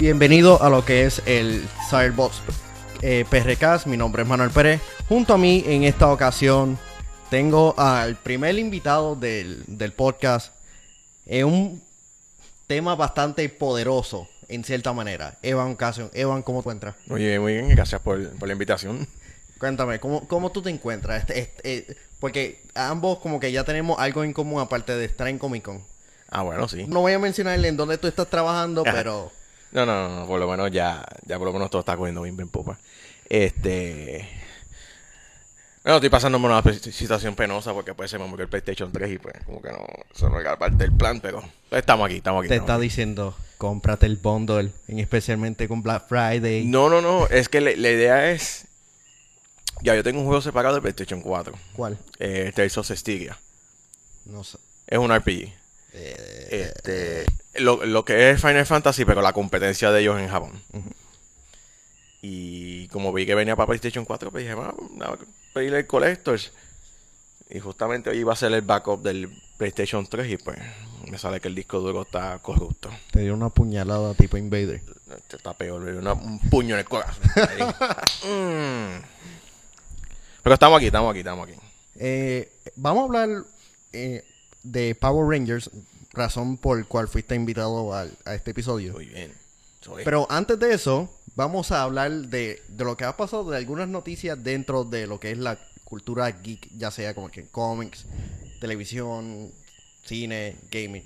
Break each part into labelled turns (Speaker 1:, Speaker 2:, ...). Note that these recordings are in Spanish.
Speaker 1: Bienvenido a lo que es el Cyberbox eh, PRCast. Mi nombre es Manuel Pérez. Junto a mí en esta ocasión tengo al primer invitado del, del podcast. Es un tema bastante poderoso en cierta manera. Evan Ocasio. Evan, ¿cómo te encuentras?
Speaker 2: Muy bien, muy bien. Gracias por, por la invitación.
Speaker 1: Cuéntame, ¿cómo, cómo tú te encuentras? Este, este, eh, porque ambos como que ya tenemos algo en común aparte de estar en Comic Con.
Speaker 2: Ah, bueno, sí.
Speaker 1: No voy a mencionarle en dónde tú estás trabajando, pero...
Speaker 2: No, no, no, por lo menos ya, ya por lo menos todo está cogiendo bien, bien popa. Este... Bueno, estoy pasándome una situación penosa porque pues se me murió el PlayStation 3 y pues como que no, eso no era parte del plan, pero pues, estamos aquí, estamos aquí.
Speaker 1: Te
Speaker 2: estamos
Speaker 1: está
Speaker 2: aquí.
Speaker 1: diciendo, cómprate el bundle, en especialmente con Black Friday.
Speaker 2: No, no, no, es que la, la idea es... Ya, yo tengo un juego separado de PlayStation 4.
Speaker 1: ¿Cuál?
Speaker 2: Eh, Tales of Stygia.
Speaker 1: No sé.
Speaker 2: Es un RPG.
Speaker 1: Eh,
Speaker 2: Este, lo, lo que es Final Fantasy, pero la competencia de ellos en Japón. Y como vi que venía para PlayStation 4, pues dije, vamos a pedirle el Collectors. Y justamente hoy iba a ser el backup del PlayStation 3 y pues me sale que el disco duro está corrupto.
Speaker 1: Te dio una puñalada tipo Invader.
Speaker 2: Este está peor, me dio una- un puño en el corazón. Mm. Pero estamos aquí, estamos aquí, estamos aquí.
Speaker 1: Eh, vamos a hablar eh, de Power Rangers, razón por cual fuiste invitado al- a, este episodio.
Speaker 2: Muy bien. Soy-
Speaker 1: Pero antes de eso, vamos a hablar de, de lo que ha pasado, de algunas noticias dentro de lo que es la cultura geek, ya sea como que cómics, televisión, cine, gaming.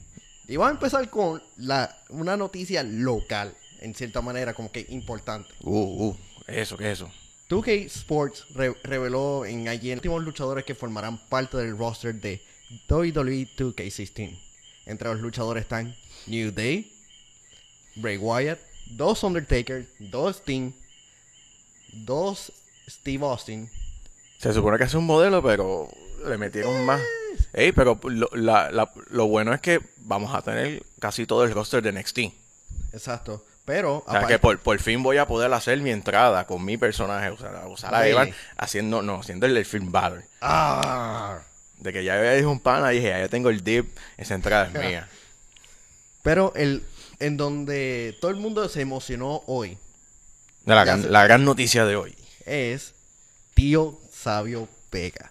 Speaker 1: Y vamos a empezar con la, una noticia local, en cierta manera, como que importante.
Speaker 2: Uh, uh, eso, ¿qué es eso?
Speaker 1: 2K Sports re- reveló en allí los últimos luchadores que formarán parte del roster de WWE 2K16. Entre los luchadores están New Day, Bray Wyatt, dos Undertaker, dos Sting, dos Steve Austin.
Speaker 2: Se supone que es un modelo, pero le metieron más. Ey, pero lo, la- la- lo bueno es que vamos a tener casi todo el roster de NXT.
Speaker 1: Exacto. Pero,
Speaker 2: O sea, que por, por fin voy a poder hacer mi entrada con mi personaje, usar, a- usar a. Evan, haciendo, no, haciendo el, el film battle.
Speaker 1: Ah.
Speaker 2: De que ya había dicho un pana, dije, ya yo tengo el dip, esa entrada es mía.
Speaker 1: Pero el, en donde todo el mundo se emocionó hoy
Speaker 2: la,
Speaker 1: Ya
Speaker 2: gran, la gran noticia de hoy.
Speaker 1: es Tío Sabio Vega.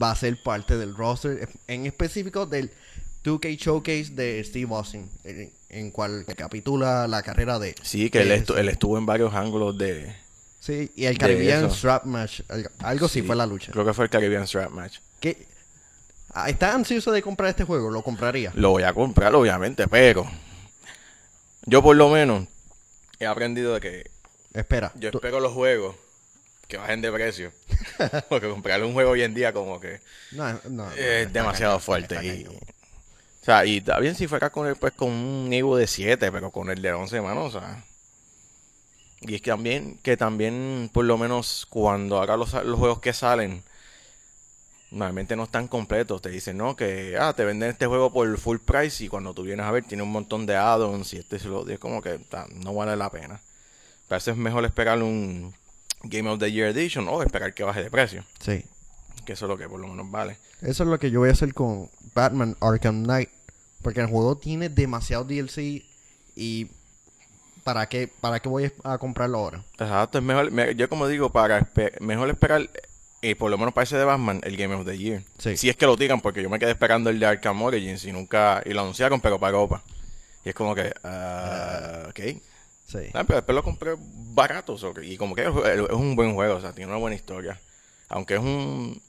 Speaker 1: Va a ser parte del roster, en específico del 2K Showcase de Steve Austin, en, en cual recapitula la carrera de...
Speaker 2: Sí, que él, estu- él estuvo en varios ángulos de...
Speaker 1: Sí, y el Caribbean. Strap Match, algo, sí,
Speaker 2: Sí,
Speaker 1: fue la lucha.
Speaker 2: Creo que fue el Caribbean Strap Match.
Speaker 1: ¿Qué? Ah, ¿Está ansioso de comprar este juego? ¿Lo compraría?
Speaker 2: Lo voy a comprar, obviamente, pero... Yo por lo menos he aprendido de que
Speaker 1: Espera.
Speaker 2: Yo
Speaker 1: tú-
Speaker 2: espero los juegos que bajen de precio. Porque comprarle un juego hoy en día como que
Speaker 1: No, no,
Speaker 2: es demasiado
Speaker 1: cañón,
Speaker 2: fuerte. Y, o sea, y está bien si fuera con el, pues, con un Evo de 7, pero con el de 11 manos, o sea. Y es que también, que también, por lo menos, cuando haga los, los juegos que salen, normalmente no están completos. Te dicen, no, que, ah, te venden este juego por full price y cuando tú vienes a ver tiene un montón de add-ons y este lo. Y es como que no vale la pena. Pero eso es mejor esperar un Game of the Year Edition o esperar que baje de precio.
Speaker 1: Sí.
Speaker 2: Que eso es lo que por lo menos vale.
Speaker 1: Eso es lo que yo voy a hacer con Batman Arkham Knight. Porque el juego tiene demasiado DLC y ¿para qué, para qué voy a comprarlo ahora?
Speaker 2: Exacto, es mejor, me- yo como digo, para mejor esperar, y por lo menos para ese de Batman, el Game of the Year.
Speaker 1: Sí.
Speaker 2: Si es que lo tiran, porque yo me quedé esperando el de Arkham Origins y nunca, y lo anunciaron, pero para Europa. Y es como que, ah, ok.
Speaker 1: Sí.
Speaker 2: Ah, pero después lo compré barato, so y como que es es un buen juego, o sea, tiene una buena historia. Aunque es un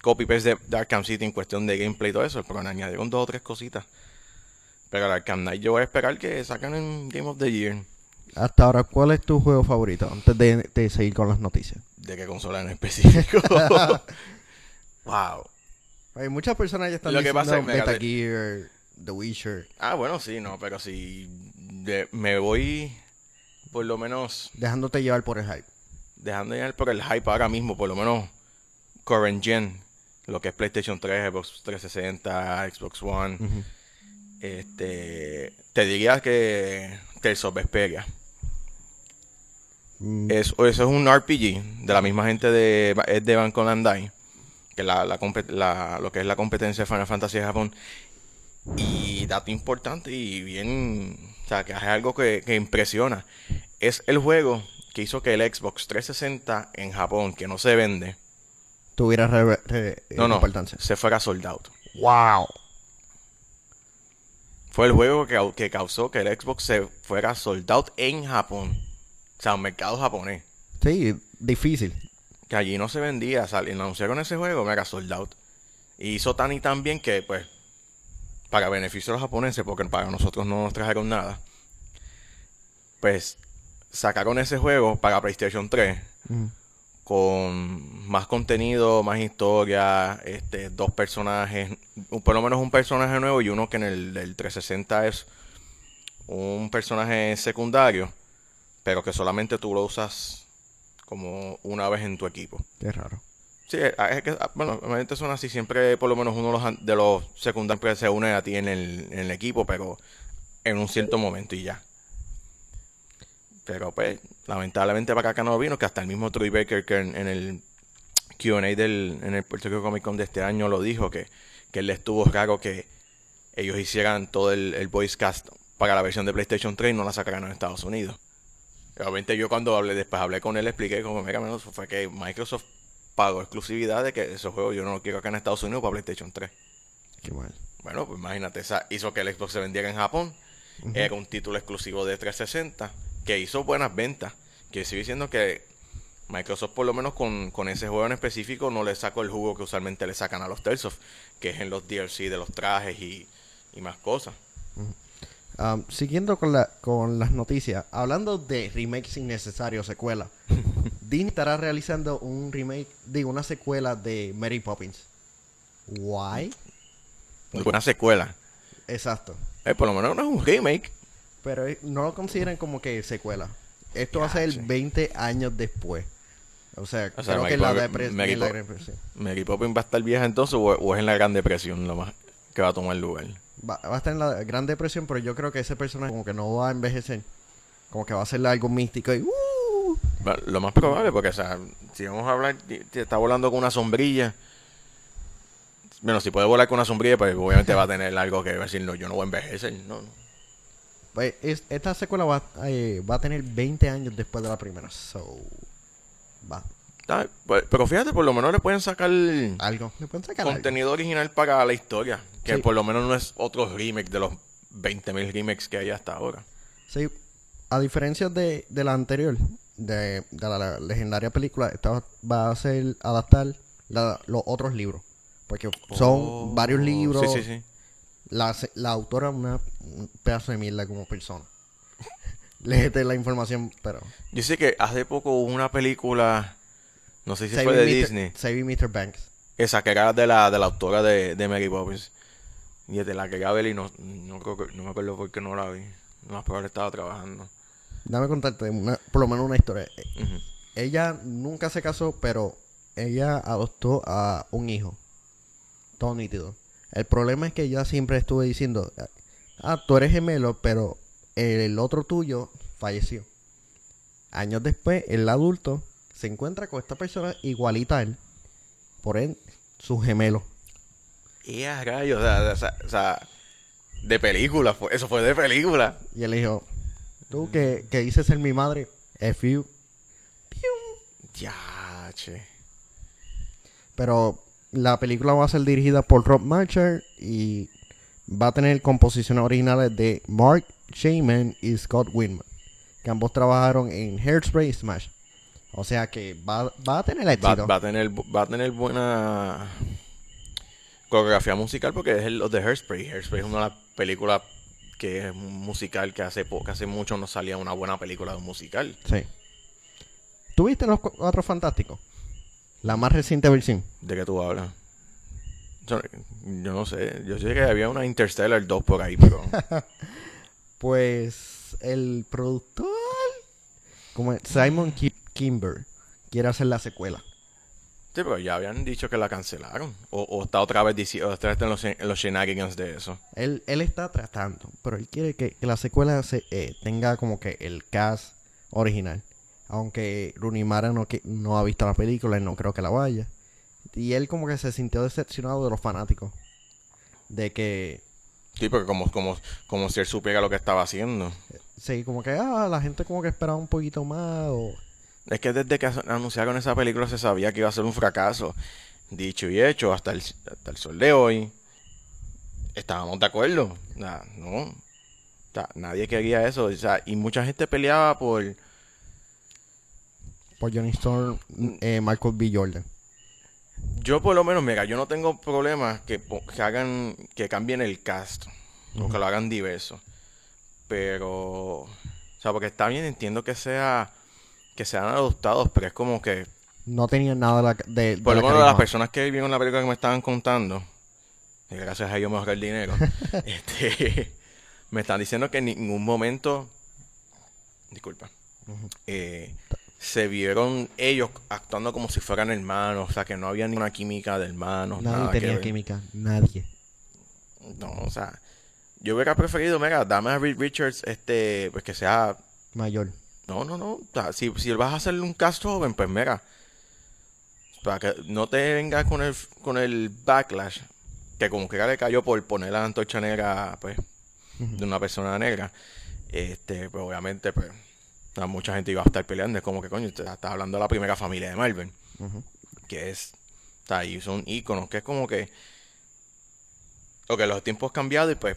Speaker 2: copy-paste de, de Arkham City en cuestión de gameplay y todo eso, pero le añadieron dos o tres cositas. Pero el Arkham Knight yo voy a esperar que sacan en Game of the Year.
Speaker 1: Hasta ahora, ¿cuál es tu juego favorito? Antes de, de seguir con las noticias.
Speaker 2: ¿De qué consola en específico? wow.
Speaker 1: Hay muchas personas ya están
Speaker 2: Lo que
Speaker 1: diciendo
Speaker 2: pasa es que,
Speaker 1: Metal Gear, The Witcher,
Speaker 2: Ah, bueno, sí, no, pero si de- me voy por lo menos
Speaker 1: dejándote llevar por el hype.
Speaker 2: dejando llevar por el hype ahora mismo, por lo menos current gen, lo que es PlayStation 3, Xbox 360, Xbox One, este, te diría que Tales of Vesperia.
Speaker 1: Mm,
Speaker 2: Es, eso es un RPG de la misma gente de, es de Banco Bandai, que la, la, lo que es la competencia de Final Fantasy de Japón. Y dato importante y bien, o sea, que es algo que, que impresiona. Es el juego que hizo que el Xbox 360 en Japón, que no se vende,
Speaker 1: Tuviera re- re-
Speaker 2: no, no,
Speaker 1: importancia.
Speaker 2: se fuera sold out.
Speaker 1: ¡Wow!
Speaker 2: Fue el juego que, que causó que el Xbox se fuera sold out en Japón. O sea, un mercado japonés.
Speaker 1: Sí, difícil.
Speaker 2: Que allí no se vendía. Sal, y anunciaron ese juego, mega sold out. Y hizo tan y tan bien que, pues, para beneficio de los japoneses, porque para nosotros no nos trajeron nada, pues sacaron ese juego para PlayStation 3
Speaker 1: Mm.
Speaker 2: con más contenido, más historia, este, dos personajes, un- por lo menos un personaje nuevo y uno que en el del 360 es un personaje secundario, pero que solamente tú lo usas como una vez en tu equipo.
Speaker 1: Qué raro.
Speaker 2: Sí, es es que, ah, bueno, normalmente son así, siempre por lo menos uno de los, de los secundarios se une a ti en el, en el equipo, pero en un cierto momento y ya. Pero pues, lamentablemente para acá no vino, que hasta el mismo Troy Baker que en, en el Q&A del en el Puerto Rico Comic Con de este año lo dijo, que, que él le estuvo raro que ellos hicieran todo el, el voice cast para la versión de PlayStation 3 y no la sacaran en Estados Unidos. Obviamente yo cuando hablé, después hablé con él, expliqué como mega menos fue que Microsoft pagó exclusividad de que esos juegos yo no los quiero acá en Estados Unidos para PlayStation 3.
Speaker 1: Qué mal.
Speaker 2: Bueno, pues imagínate, esa hizo que el Xbox se vendiera en Japón. Era un título exclusivo de 360 que hizo buenas ventas. Que sigue diciendo que Microsoft, por lo menos con, con ese juego en específico, no le sacó el jugo que usualmente le sacan a los Tales of, que es en los DLC de los trajes y, y más cosas.
Speaker 1: Um, siguiendo con, la, con las noticias, hablando de remakes innecesarios, secuela, Disney estará realizando un remake, digo, una secuela de Mary Poppins. Why?
Speaker 2: Una secuela.
Speaker 1: Exacto.
Speaker 2: Eh, por lo menos no es un remake.
Speaker 1: Pero eh, no lo consideran como que secuela. Esto va a ser
Speaker 2: Ya, sí.
Speaker 1: 20 años después. O sea,
Speaker 2: O sea,
Speaker 1: creo
Speaker 2: Mary
Speaker 1: que la,
Speaker 2: Mary Pop-
Speaker 1: Depresión.
Speaker 2: Mary Poppins va a estar vieja entonces o, o es en la Gran Depresión lo más que va a tomar lugar.
Speaker 1: Va, va a estar en la Gran Depresión, pero yo creo que ese personaje como que no va a envejecer. Como que va a ser algo místico y... ¡uh!
Speaker 2: Bueno, Lo más probable, porque, o sea, si vamos a hablar, te- está volando con una sombrilla. Bueno, si puede volar con una sombrilla, pues obviamente va a tener algo que decir, no, yo no voy a envejecer. No, no.
Speaker 1: Pues, es- esta secuela va, eh, va a tener 20 años después de la primera. So, va.
Speaker 2: Ah, pues, Pero fíjate, por lo menos le pueden sacar
Speaker 1: Algo. Le pueden sacar algo.
Speaker 2: contenido original para la historia. Que
Speaker 1: Sí.
Speaker 2: por lo menos no es otro remake de los 20.000 remakes que hay hasta ahora.
Speaker 1: Sí, a diferencia de, de la anterior, de, de la, la legendaria película, esta va- a ser adaptar la- los otros libros. Porque son
Speaker 2: Oh,
Speaker 1: varios libros.
Speaker 2: Sí, sí, sí.
Speaker 1: La, autora es una, un pedazo de mierda como persona. Léete la información, pero...
Speaker 2: Yo sé que hace poco hubo una película, no sé si fue de
Speaker 1: Mr.
Speaker 2: Disney.
Speaker 1: Saving Mr. Banks.
Speaker 2: Esa que era de la, de la autora de, de Mary Poppins. Y de la que quería ver y no, no, creo que, no me acuerdo por qué no la vi. No más probable estaba trabajando.
Speaker 1: Dame contarte una- por lo menos una historia. Eh. Ella nunca se casó, pero ella adoptó a un hijo. Todo nítido. El problema es que ella siempre estuve diciendo, ah, tú eres gemelo, pero el otro tuyo falleció. Años después, el adulto se encuentra con esta persona igualita a él. Por él, su gemelo.
Speaker 2: Y a rayos, o sea, o sea, o sea, de película, eso fue de película.
Speaker 1: Y él dijo, tú que, que dices ser mi madre, F you.
Speaker 2: Ya, che.
Speaker 1: Pero la película va a ser dirigida por Rob Marcher y va a tener composiciones originales de Mark Shaman y Scott Winman, que ambos trabajaron en Hairspray y Smash. O sea que va, va a tener
Speaker 2: Va,
Speaker 1: éxito.
Speaker 2: va a tener, va a tener buena coreografía musical porque es el, de Hairspray. Hairspray es una de las películas que es musical que hace, que hace mucho no salía una buena película de un musical.
Speaker 1: Sí. ¿Tuviste los Cu- Cuatro Fantásticos? La más reciente versión.
Speaker 2: ¿De qué tú hablas? Yo, yo no sé. Yo sé que había una Interstellar 2 por ahí, pero...
Speaker 1: Pues el productor, como Simon Ki- Kimber, quiere hacer la secuela.
Speaker 2: Sí, pero ya habían dicho que la cancelaron. O, o está otra vez diciendo, vez en los, en los shenanigans de eso.
Speaker 1: Él, él está tratando, pero él quiere que, que la secuela se, eh, tenga como que el cast original. Aunque Rooney Mara no, que, no ha visto la película y no creo que la vaya. Y él como que se sintió decepcionado de los fanáticos. De que
Speaker 2: Sí, porque como, como, como si él supiera lo que estaba haciendo.
Speaker 1: Sí, como que ah, la gente como que esperaba un poquito más o...
Speaker 2: Es que desde que anunciaron esa película se sabía que iba a ser un fracaso. Dicho y hecho, hasta el, hasta el sol de hoy, estábamos de acuerdo. no. nadie quería eso. O sea, y mucha gente peleaba por...
Speaker 1: Por Johnny Storm, eh, Michael B. Jordan.
Speaker 2: Yo por lo menos, mira, yo no tengo problemas que, que hagan, que cambien el cast. O que lo hagan diverso. Pero... O sea, porque está bien, entiendo que sea... Que sean adoptados, pero es como que...
Speaker 1: No tenían nada de...
Speaker 2: por lo menos de las personas que vieron la película que me estaban contando gracias a ellos me el dinero, este, me están diciendo que en ningún momento, disculpa, eh, se vieron ellos actuando como si fueran hermanos, o sea, que no había ninguna química de hermanos.
Speaker 1: Nadie tenía química, nadie.
Speaker 2: No, o sea, yo hubiera preferido, mira, dame a Reed Richards, este, pues que sea...
Speaker 1: Mayor.
Speaker 2: No, no, no, si, si vas a hacerle un cast joven, pues mira, para que no te vengas con el, con el backlash que como que le cayó por poner la antorcha negra, pues, de una persona negra. Este, pues obviamente, pues, mucha gente iba a estar peleando. Es como que, coño, está hablando de la primera familia de Marvel. Que es, está ahí, son íconos, que es como que, ok, los tiempos han cambiado y pues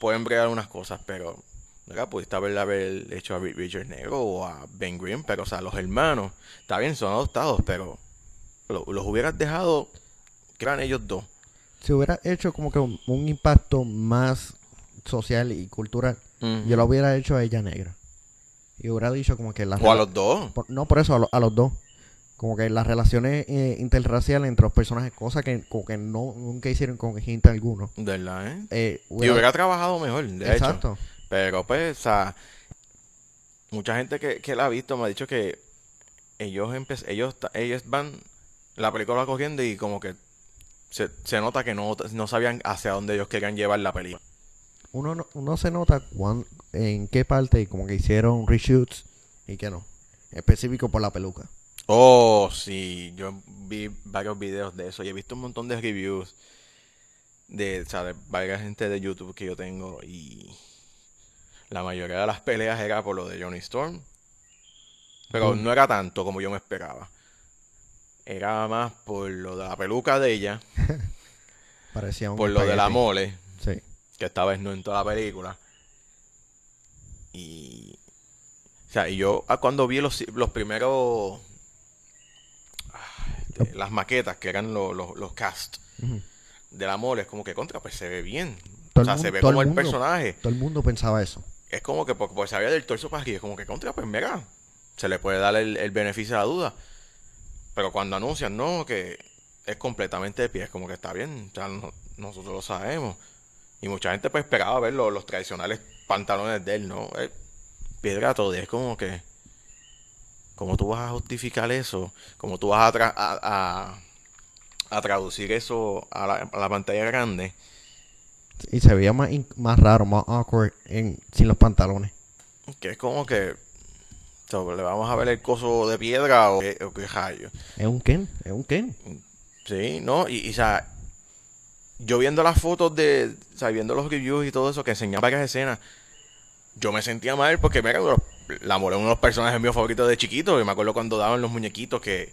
Speaker 2: pueden bregar unas cosas, pero, ¿verdad? Pudiste haberle haber hecho a Richard Negro o a Ben Green, pero, o sea, los hermanos, está bien, son adoptados, pero los hubieras dejado que eran ellos dos
Speaker 1: si hubiera hecho como que un, impacto más social y cultural, yo lo hubiera hecho a ella negra. Y hubiera dicho como que
Speaker 2: las... O a los dos.
Speaker 1: no, por eso, a, los dos. Como que las relaciones eh, interraciales entre los personajes, cosas que como que no, nunca hicieron con gente alguno.
Speaker 2: De verdad, ¿eh? eh y hubiera trabajado mejor, de Exacto. Pero pues, o sea, mucha gente que, que la ha visto me ha dicho que ellos ellos ellos van la película corriendo y como que se, nota que no, no, sabían hacia dónde ellos querían llevar la película.
Speaker 1: Uno, uno se nota en qué parte y como que hicieron reshoots y que no. Específico por la peluca.
Speaker 2: Oh, sí. Yo vi varios videos de eso y he visto un montón de reviews de, o sea, de varias gente de YouTube que yo tengo y la mayoría de las peleas era por lo de Johnny Storm. Pero no era tanto como yo me esperaba era más por lo de la peluca de ella.
Speaker 1: Parecía un
Speaker 2: Por lo de la mole. Sí. Que esta vez no en toda la película. Y. O sea, y yo ah, cuando vi los, los primeros. Este, las maquetas que eran los, los, cast de la mole, es como que contra, pues se ve bien. o sea, se ve como el, personaje.
Speaker 1: Todo el mundo pensaba eso.
Speaker 2: Es como que porque, se había del torso para aquí, es como que contra, pues mira, se le puede dar el, el beneficio de la duda. Pero cuando anuncian, no, que es completamente de pie, es como que está bien, ya nosotros lo sabemos. Y mucha gente pues esperaba ver los, tradicionales pantalones de él, ¿no? Eh, piedra todo, es como que... ¿Cómo tú vas a justificar eso? ¿Cómo tú vas a, a, a, traducir eso a la, pantalla grande?
Speaker 1: Y se veía más, más raro, más awkward en, sin los pantalones.
Speaker 2: Que es como que ¿Le vamos a ver el coso de piedra o qué, o rayo?
Speaker 1: Es un Ken, es un Ken.
Speaker 2: Sí, ¿no? Y, o sea, yo viendo las fotos de, o sea, viendo los reviews y todo eso que enseñaban varias escenas, yo me sentía mal porque, mira, la mole es uno de los personajes míos favoritos de chiquito. Y me acuerdo cuando daban los muñequitos que,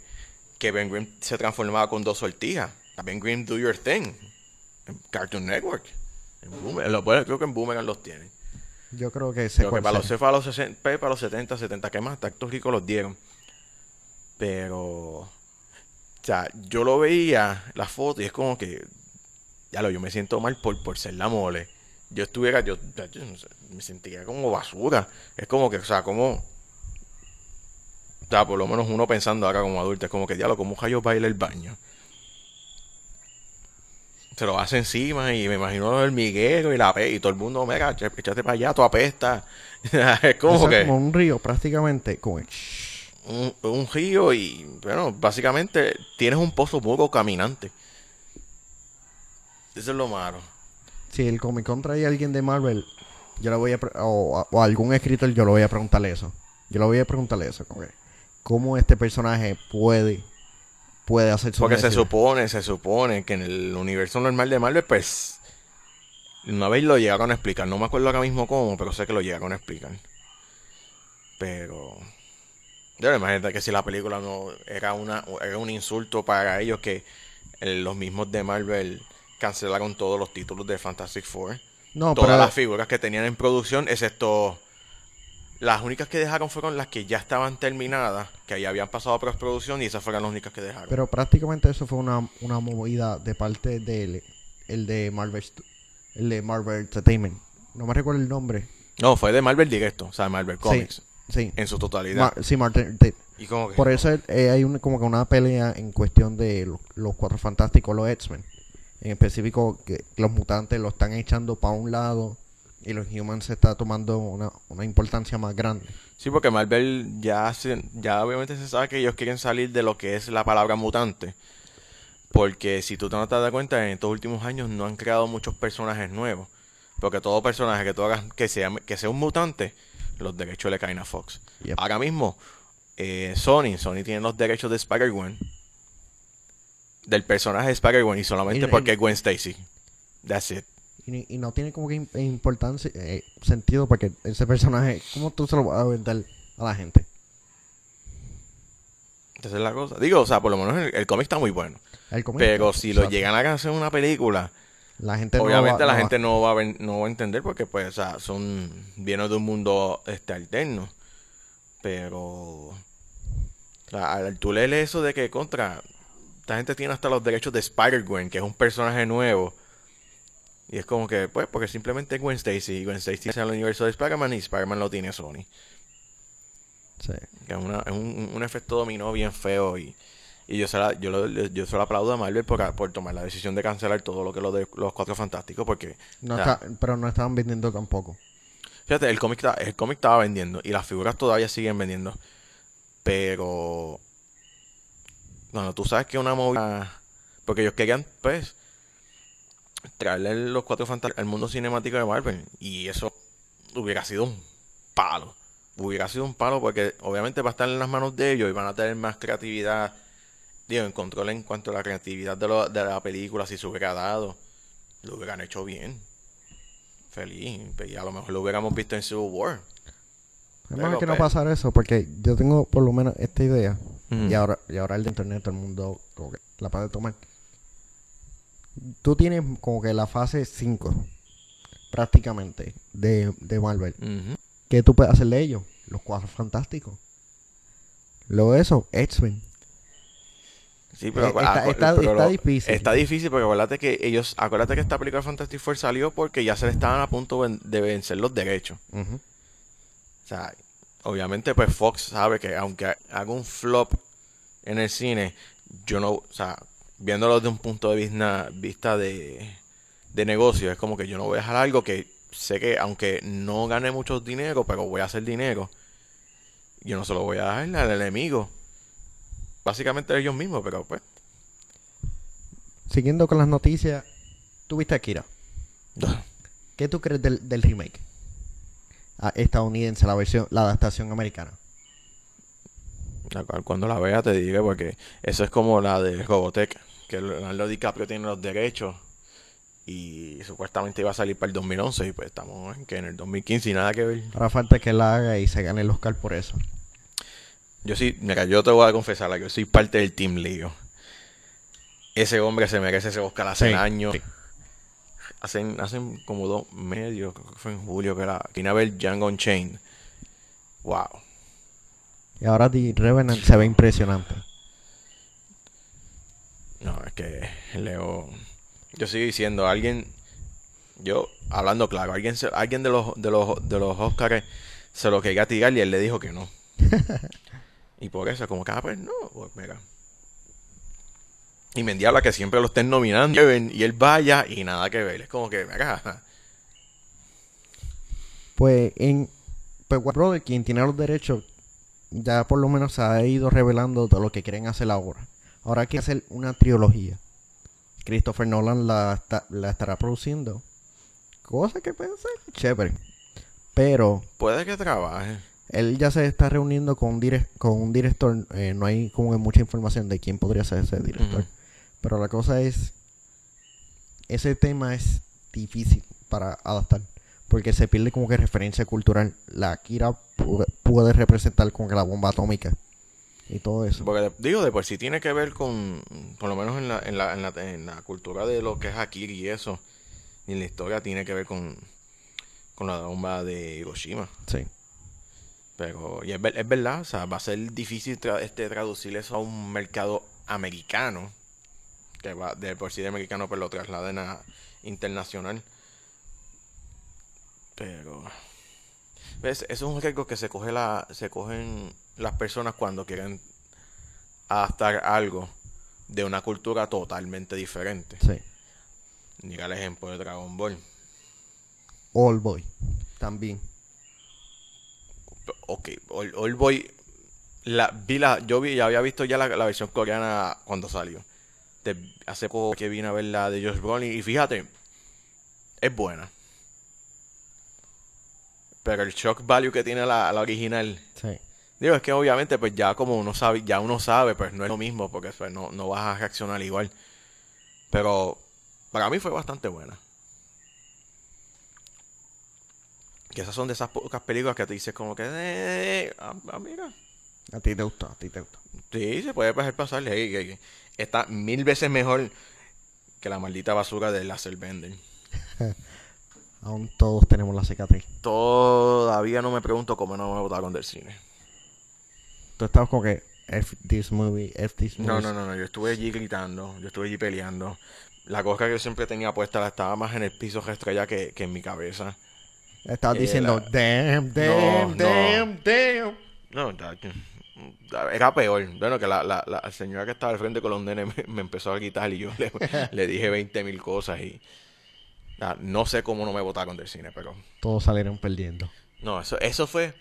Speaker 2: que Ben Grimm se transformaba con dos sortijas. Ben Grimm Do Your Thing. Cartoon Network. En Boomerang. creo que en Boomerang los tienen.
Speaker 1: Yo creo que se
Speaker 2: para los para los 60, para los 70, 70, que más tactos ricos los dieron. Pero, o sea, yo lo veía, la foto, y es como que, ya lo, yo me siento mal por, por ser la mole. Yo estuviera, yo, me sentía como basura. Es como que, o sea, como, o sea, por lo menos uno pensando ahora como adulto, es como que, diablo, ¿cómo yo baila el baño? Se lo hace encima y me imagino el hormiguero y la y todo el mundo, mega, échate para allá, tu apesta. es como que.
Speaker 1: como un río prácticamente. Como
Speaker 2: un, un, río y, bueno, básicamente tienes un pozo poco caminante. Eso es lo malo.
Speaker 1: Si el Comic Con trae a alguien de Marvel, yo le voy a. O, o algún escritor, yo le voy a preguntarle eso. Yo le voy a preguntarle eso. Como ¿Cómo este personaje puede puede hacer
Speaker 2: Porque se supone, se supone que en el universo normal de Marvel, pues Una vez lo llegaron a explicar, no me acuerdo ahora mismo cómo, pero sé que lo llegaron a explicar. Pero... Yo imagínate que si la película no era, una, era un insulto para ellos que los mismos de Marvel cancelaron todos los títulos de Fantastic Four.
Speaker 1: No,
Speaker 2: Todas
Speaker 1: pero
Speaker 2: las figuras que tenían en producción, excepto las únicas que dejaron fueron las que ya estaban terminadas, que ya habían pasado a postproducción y esas fueron las únicas que dejaron.
Speaker 1: Pero prácticamente eso fue una, una movida de parte del el de Marvel el de Marvel Entertainment. No me recuerdo el nombre.
Speaker 2: no, fue de Marvel directo, o sea, Marvel Comics,
Speaker 1: Sí.
Speaker 2: en su totalidad.
Speaker 1: Sí, te-
Speaker 2: y como que,
Speaker 1: Por eso eh, hay un- como que una pelea en cuestión de lo- los cuatro fantásticos, los X-Men. En específico, que los mutantes lo están echando para un lado y los humans se está tomando una, una importancia más grande.
Speaker 2: Sí, porque Marvel ya, se- ya obviamente se sabe que ellos quieren salir de lo que es la palabra mutante. Porque si tú te no te das cuenta, en estos últimos años no han creado muchos personajes nuevos. Porque todo personaje que tú hagas que sea, que sea un mutante, los derechos le caen a Fox.
Speaker 1: Yep.
Speaker 2: Ahora mismo, eh, Sony, Sony tiene los derechos de Spider-Gwen. Del personaje de Spider-Gwen y solamente porque es Gwen Stacy. That's it.
Speaker 1: Y, no tiene como que im- importancia, eh, sentido porque ese personaje, ¿cómo tú se lo vas a vender a la gente?
Speaker 2: Esa es la cosa. Digo, o sea, por lo menos el, el cómic está muy bueno.
Speaker 1: El cómic,
Speaker 2: Pero si lo
Speaker 1: exacto.
Speaker 2: llegan a hacer una película,
Speaker 1: la gente no
Speaker 2: obviamente
Speaker 1: va-
Speaker 2: la
Speaker 1: no va-
Speaker 2: gente no va a ver- no va a entender porque pues, o sea, son vienen de un mundo este alterno. Pero o sea, al tú leer eso de que contra esta gente tiene hasta los derechos de Spider-Gwen, que es un personaje nuevo. Y es como que, pues, porque simplemente es Gwen Stacy. Y Gwen Stacy es el universo de Spider-Man y Spider-Man lo tiene Sony.
Speaker 1: Sí.
Speaker 2: Que es, una- es un, un efecto dominó bien feo y, y yo, se la, yo, lo- yo se lo aplaudo a Marvel por, por tomar la decisión de cancelar todo lo que lo de los Cuatro Fantásticos porque
Speaker 1: No
Speaker 2: o sea,
Speaker 1: está, pero no estaban vendiendo tampoco.
Speaker 2: fíjate, el cómic, el cómic estaba vendiendo y las figuras todavía siguen vendiendo. Pero cuando tú sabes que una movida... Porque ellos querían, pues, traerle los Cuatro Fantásticos al mundo cinemático de Marvel y eso hubiera sido un palo. Hubiera sido un palo porque obviamente va a estar en las manos de ellos y van a tener más creatividad, digo, en control en cuanto a la creatividad de, lo- de la película, si se hubiera dado, lo hubieran hecho bien. Feliz. Y a lo mejor lo hubiéramos visto en Civil War.
Speaker 1: Es
Speaker 2: Pero,
Speaker 1: más que no
Speaker 2: pues-
Speaker 1: pasar eso, porque yo tengo por lo menos esta idea.
Speaker 2: Ujú.
Speaker 1: Y ahora, y ahora el de internet, todo el mundo la puede tomar. Tú tienes como que la fase 5, prácticamente, de, de Marvel.
Speaker 2: Ujú.
Speaker 1: ¿Qué tú puedes hacer de ellos? Los cuatro fantásticos. Luego de eso, X-Men.
Speaker 2: Sí, pero,
Speaker 1: Eh, está- está-
Speaker 2: pero
Speaker 1: está
Speaker 2: lo-
Speaker 1: difícil.
Speaker 2: Está difícil porque acuérdate que ellos, acuérdate que esta película de Fantastic Four salió porque ya se le estaban a punto de vencer los derechos. O sea, obviamente pues Fox sabe que aunque haga un flop en el cine, yo no, o sea, viéndolo desde un punto de vista, vista de, de negocio, es como que yo no voy a dejar algo que sé que aunque no gane mucho dinero, pero voy a hacer dinero, yo no se lo voy a dar al enemigo. Básicamente ellos mismos, pero pues...
Speaker 1: Siguiendo con las noticias, tuviste Akira. ¿Qué tú crees del, del remake? Estadounidense, la versión, la adaptación americana.
Speaker 2: Cuando la vea te diré porque eso es como la de Robotech, que Leonardo DiCaprio tiene los derechos y supuestamente iba a salir para el 2011 y pues estamos en, que en el 2015 y nada que ver.
Speaker 1: Ahora falta que la haga y se gane el Oscar por eso.
Speaker 2: Yo sí, mira, yo te voy a confesar, yo soy parte del Team Leo. Ese hombre se merece ese Oscar hace
Speaker 1: Sí,
Speaker 2: años.
Speaker 1: sí.
Speaker 2: Hacen, hacen como dos medios, creo que fue en julio que la vine a ver Django Unchained. Wow.
Speaker 1: Y ahora The Revenant se ve impresionante.
Speaker 2: No, es que Leo. Yo sigo diciendo, alguien. Yo, hablando claro, alguien, se- alguien de los de los de los Oscars se lo quería tirar y él le dijo que no. y por eso, como que, ah, pues no, pues mira. Y me endiabla que siempre lo estén nominando y él vaya y nada que ver. Es como que, mira,
Speaker 1: Pues en pues Warner Brothers, quien tiene los derechos, ya por lo menos se ha ido revelando de lo que quieren hacer ahora. Ahora hay que hacer una trilogía. Christopher Nolan la, está- la estará produciendo. Cosa que puede ser chévere. Pero
Speaker 2: puede que trabaje.
Speaker 1: él ya se está reuniendo con un, direc- con un director. eh, no hay como que mucha información de quién podría ser ese director. Pero la cosa es, ese tema es difícil para adaptar. Porque se pierde como que referencia cultural. La Akira pu- puede representar como que la bomba atómica. Y todo eso.
Speaker 2: Porque digo, de por sí tiene que ver con, por lo menos en la, en la, en la, en la cultura de lo que es Akira y eso, y en la historia tiene que ver con, con la bomba de Hiroshima.
Speaker 1: Sí.
Speaker 2: Pero, y es, es verdad, o sea, va a ser difícil tra- este, traducir eso a un mercado americano, que va de por sí de americano, pues lo trasladen a internacional. Pero, ¿ves? Eso es un riesgo que se coge la, se cogen las personas cuando quieren adaptar algo de una cultura totalmente diferente.
Speaker 1: Sí.
Speaker 2: Mira el ejemplo de Dragon Ball.
Speaker 1: All Boy. También.
Speaker 2: Ok, All, All Boy. La, vi la, yo vi, ya había visto ya la, la versión coreana cuando salió. De- hace poco que vine a ver la de Josh Brolin y fíjate, es buena. Pero el shock value que tiene la, la original,
Speaker 1: Sí.
Speaker 2: Digo, es que obviamente pues ya como uno sabe, ya uno sabe, pues no es lo mismo porque pues, no, no vas a reaccionar igual. Pero para mí fue bastante buena. Que esas son de esas pocas películas que te dices como que, eh, ah, ah, mira,
Speaker 1: A ti te gustó, a ti te gustó.
Speaker 2: Sí, se puede pasar pasarle. Hey, hey, hey. Está mil veces mejor que la maldita basura de Laser Bender.
Speaker 1: Aún todos tenemos la cicatriz.
Speaker 2: Todavía no me pregunto cómo no me botaron del cine.
Speaker 1: Tú estabas como que F this movie, F this movie.
Speaker 2: No, no, no, no. Yo estuve allí gritando. Yo estuve allí peleando. La cosa que yo siempre tenía puesta la estaba más en el piso estrella que, que en mi cabeza.
Speaker 1: Estabas
Speaker 2: Eh,
Speaker 1: diciendo,
Speaker 2: la-
Speaker 1: damn, damn,
Speaker 2: No,
Speaker 1: damn, damn.
Speaker 2: No, era peor. Bueno, que la, la, la señora que estaba al frente con los nenes me, me empezó a gritar y yo le, le dije 20 mil cosas y... No sé cómo no me botaron del cine, pero...
Speaker 1: Todos salieron perdiendo.
Speaker 2: No, eso, eso fue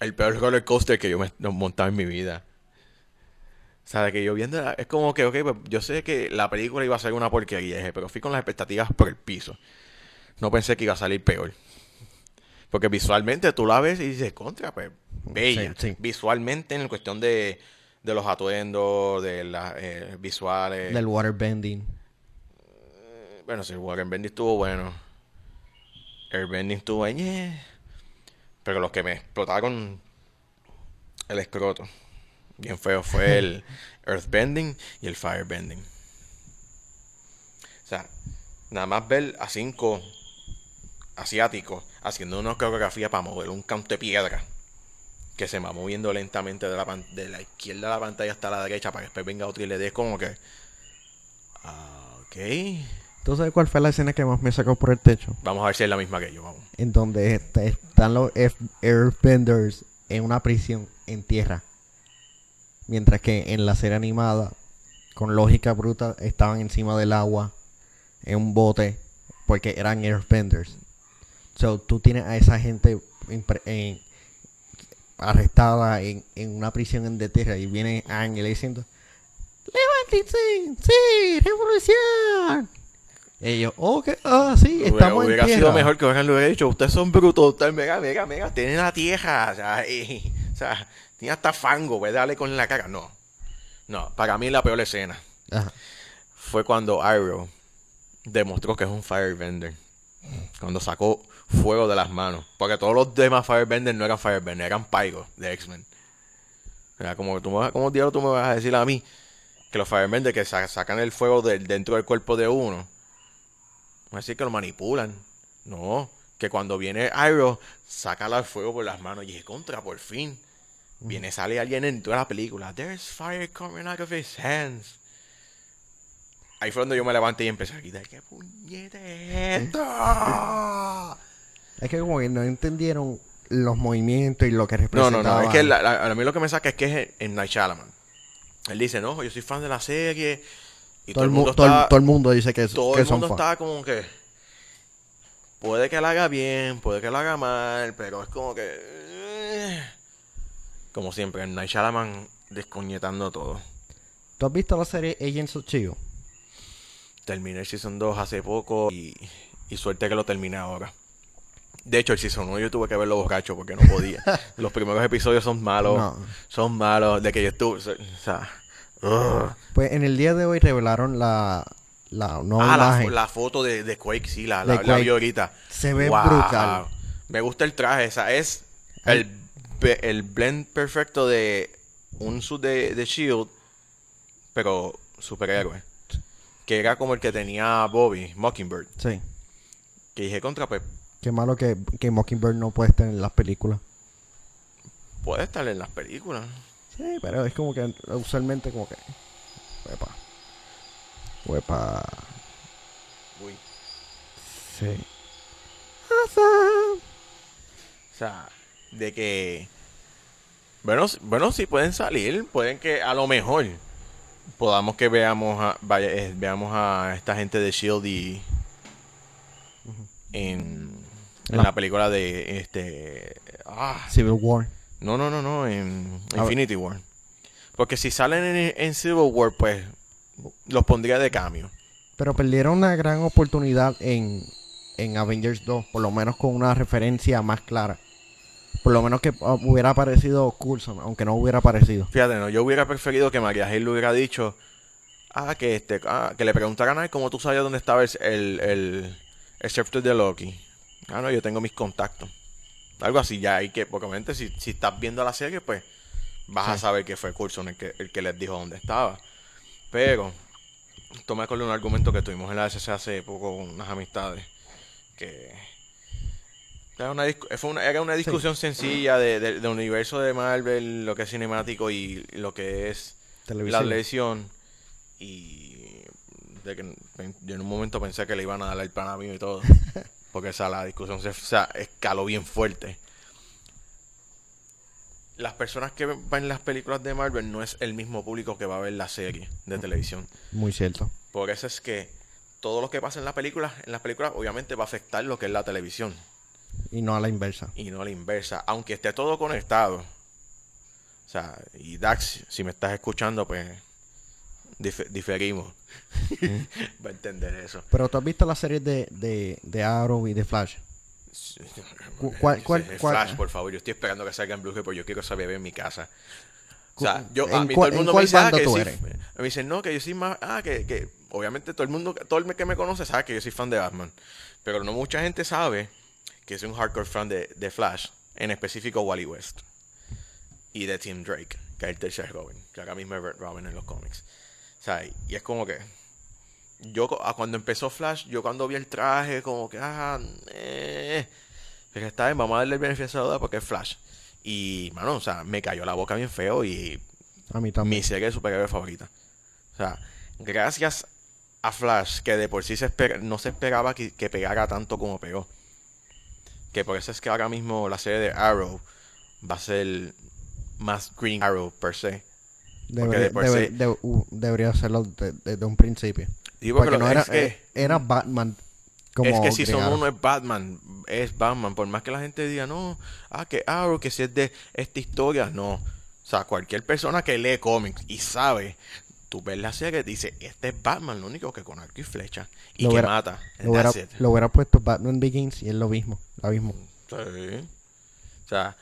Speaker 2: el peor roller coaster que yo me he montado en mi vida. O sea, que yo viendo, la- es como que, ok, pues yo sé que la película iba a ser una porquería, dije, pero fui con las expectativas por el piso. No pensé que iba a salir peor. Porque visualmente tú la ves y dices, contra, pues, bella.
Speaker 1: Sí, sí.
Speaker 2: Visualmente en cuestión de, de los atuendos, de las eh, visuales.
Speaker 1: Del waterbending.
Speaker 2: Bueno, sí, Waterbending estuvo bueno. Airbending estuvo ñe. Pero los que me explotaron el escroto. Bien feo fue el Earthbending y el Firebending. O sea, nada más ver a cinco asiáticos haciendo una coreografía para mover un canto de piedra que se va moviendo lentamente de la, de la izquierda de la pantalla hasta la derecha para que después venga otro y le dé como que... ah, ok.
Speaker 1: ¿Tú sabes cuál fue la escena que más me sacó por el techo?
Speaker 2: Vamos a ver si es la misma que yo, vamos.
Speaker 1: En donde est- están los Airbenders en una prisión en tierra. Mientras que en la serie animada, con lógica bruta, estaban encima del agua en un bote porque eran Airbenders. So, tú tienes a esa gente arrestada en, en una prisión en de tierra y viene Ángel diciendo ¡Levántense! ¡Sí! ¡Revolución! Ellos, ok, ah, sí,
Speaker 2: Hubiera,
Speaker 1: estamos
Speaker 2: hubiera
Speaker 1: en tierra.
Speaker 2: sido mejor que hubieran lo hubiera dicho. Ustedes son brutos, ustedes mega, mega, mega. Tienen la tierra. O sea, y- o sea tiene hasta fango. Voy a darle con la cara. No. No, para mí la peor escena
Speaker 1: Ajá.
Speaker 2: fue cuando Iroh demostró que es un Firebender. Cuando sacó fuego de las manos. Porque todos los demás Firebenders no eran Firebender, eran Pyro de X-Men. O sea, como, tú me, vas- como diablos tú me vas a decir a mí que los Firebenders que sa- sacan el fuego del- dentro del cuerpo de uno, no es decir que lo manipulan. No, que cuando viene Iroh, saca el fuego por las manos y es contra, por fin. Viene, sale alguien en toda la película. There's fire coming out of his hands. Ahí fue donde yo me levanté y empecé a gritar, ¿qué puñete es esto?
Speaker 1: Es que como que no entendieron los movimientos y lo que
Speaker 2: No,
Speaker 1: representaban.
Speaker 2: no, no. Es que la- la- a mí lo que me saca es que es en Night Shyamalan. Él dice, no, yo soy fan de la serie. Y
Speaker 1: todo, el mu- todo el-
Speaker 2: está-
Speaker 1: todo el mundo dice que,
Speaker 2: todo
Speaker 1: que
Speaker 2: el
Speaker 1: son
Speaker 2: mundo
Speaker 1: fan.
Speaker 2: está como que puede que la haga bien, puede que la haga mal, pero es como que eh, como siempre, en Night Shyamalan descoñetando todo.
Speaker 1: ¿Tú has visto la serie Agents of Shield?
Speaker 2: Terminé el Season 2 hace poco y, y suerte que lo terminé ahora. De hecho, el Season 1 yo tuve que verlo borracho porque no podía. Los primeros episodios son malos.
Speaker 1: No.
Speaker 2: Son malos. De que yo estuve... O sea... ugh.
Speaker 1: Pues en el día de hoy revelaron la, la nueva
Speaker 2: Ah, la, fo- la foto de, de Quake, sí, la, la, la vi ahorita.
Speaker 1: Se ve
Speaker 2: Wow.
Speaker 1: brutal.
Speaker 2: Me gusta el traje, esa es el, el blend perfecto de un suit de, de Shield, pero superhéroe. Que era como el que tenía Bobby, Mockingbird.
Speaker 1: Sí.
Speaker 2: Que dije contra, pues
Speaker 1: Qué malo que, que Mockingbird no puede estar en las películas.
Speaker 2: puede estar en las películas.
Speaker 1: Sí, pero es como que usualmente como que... Huepa. Huepa.
Speaker 2: Uy.
Speaker 1: Sí.
Speaker 2: O sea, de que. Bueno, bueno, sí pueden salir. Pueden que a lo mejor podamos que veamos a, vaya, eh, veamos a esta gente de Shield y. En, en
Speaker 1: La-
Speaker 2: la película de este. Ah,
Speaker 1: Civil War.
Speaker 2: No, no, no, no, en
Speaker 1: A ver.
Speaker 2: Infinity War. Porque si salen en, en Civil War, pues los pondría de cambio.
Speaker 1: Pero perdieron una gran oportunidad en, en Avengers 2, por lo menos con una referencia más clara. Por lo menos que uh, hubiera aparecido Coulson, aunque no hubiera aparecido.
Speaker 2: Fíjate, no, yo hubiera preferido que María Gil le hubiera dicho, ah, que este, ah, que le preguntaran a él cómo tú sabías dónde estaba el, el, el, de Loki. Ah, no, yo tengo mis contactos. Algo así, ya hay que, porque obviamente si, si estás viendo la serie, pues vas a saber que fue Coulson el que, el que les dijo dónde estaba. Pero, acuerdo de un argumento que tuvimos en la SC hace poco con unas amistades, que era una, fue una, era una discusión sencilla de, de- del universo de Marvel, lo que es cinemático y lo que es la
Speaker 1: televisión.
Speaker 2: Y de que yo en un momento pensé que le iban a dar el pan a mí y todo. Porque la discusión se o sea, escaló bien fuerte. Las personas que ven las películas de Marvel no es el mismo público que va a ver la serie de televisión.
Speaker 1: Muy cierto.
Speaker 2: Por eso es que todo lo que pasa en la película, en las películas obviamente va a afectar lo que es la televisión
Speaker 1: Y no a la inversa.
Speaker 2: y no a la inversa, aunque esté todo conectado. O sea, y Dax, si me estás escuchando, pues dif- diferimos. Va a entender eso.
Speaker 1: Pero tú has visto las series de, de, de Arrow y de Flash. Cu- cuál- cuál-
Speaker 2: Ese
Speaker 1: cuál-
Speaker 2: Flash, por favor, yo estoy esperando que salga en Blu-ray porque yo quiero saber en mi casa. O sea, yo,
Speaker 1: ¿en
Speaker 2: a mí todo el mundo me dice, ah, que yo soy- me dicen, no, que yo soy más, ah, que, que obviamente todo el mundo, todo el que me conoce sabe que yo soy fan de Batman, pero no mucha gente sabe que soy un hardcore fan de, de Flash, en específico Wally West y de Tim Drake, que es el tercer Robin, que ahora mismo es Robin en los cómics. Y es como que yo ah, cuando empezó Flash, yo cuando vi el traje, como que, ah, eh, pero está bien, vamos a darle el beneficio de la duda porque es Flash. Y, mano, o sea, me cayó la boca bien feo y
Speaker 1: A mí también.
Speaker 2: mi serie de superhéroe favorita. O sea, gracias a Flash, que de por sí se espera- no se esperaba que, que pegara tanto como pegó. Que por eso es que ahora mismo la serie de Arrow va a ser más Green Arrow per se.
Speaker 1: Debería, debe-
Speaker 2: sí-
Speaker 1: de- u- debería hacerlo de- desde un principio.
Speaker 2: Digo que
Speaker 1: Porque
Speaker 2: lo-
Speaker 1: no era,
Speaker 2: es que,
Speaker 1: era Batman como
Speaker 2: es que si son uno es Batman, es Batman. Por más que la gente diga, no, ah, que Arrow, que si es de esta historia, no. O sea, cualquier persona que lee cómics y sabe, tú ves la serie y dice, este es Batman, lo único que con arco y flecha. Y
Speaker 1: Lo
Speaker 2: que
Speaker 1: hubiera-
Speaker 2: mata.
Speaker 1: Lo hubiera, lo hubiera puesto Batman Begins y es lo mismo. Lo mismo.
Speaker 2: Sí. O sea,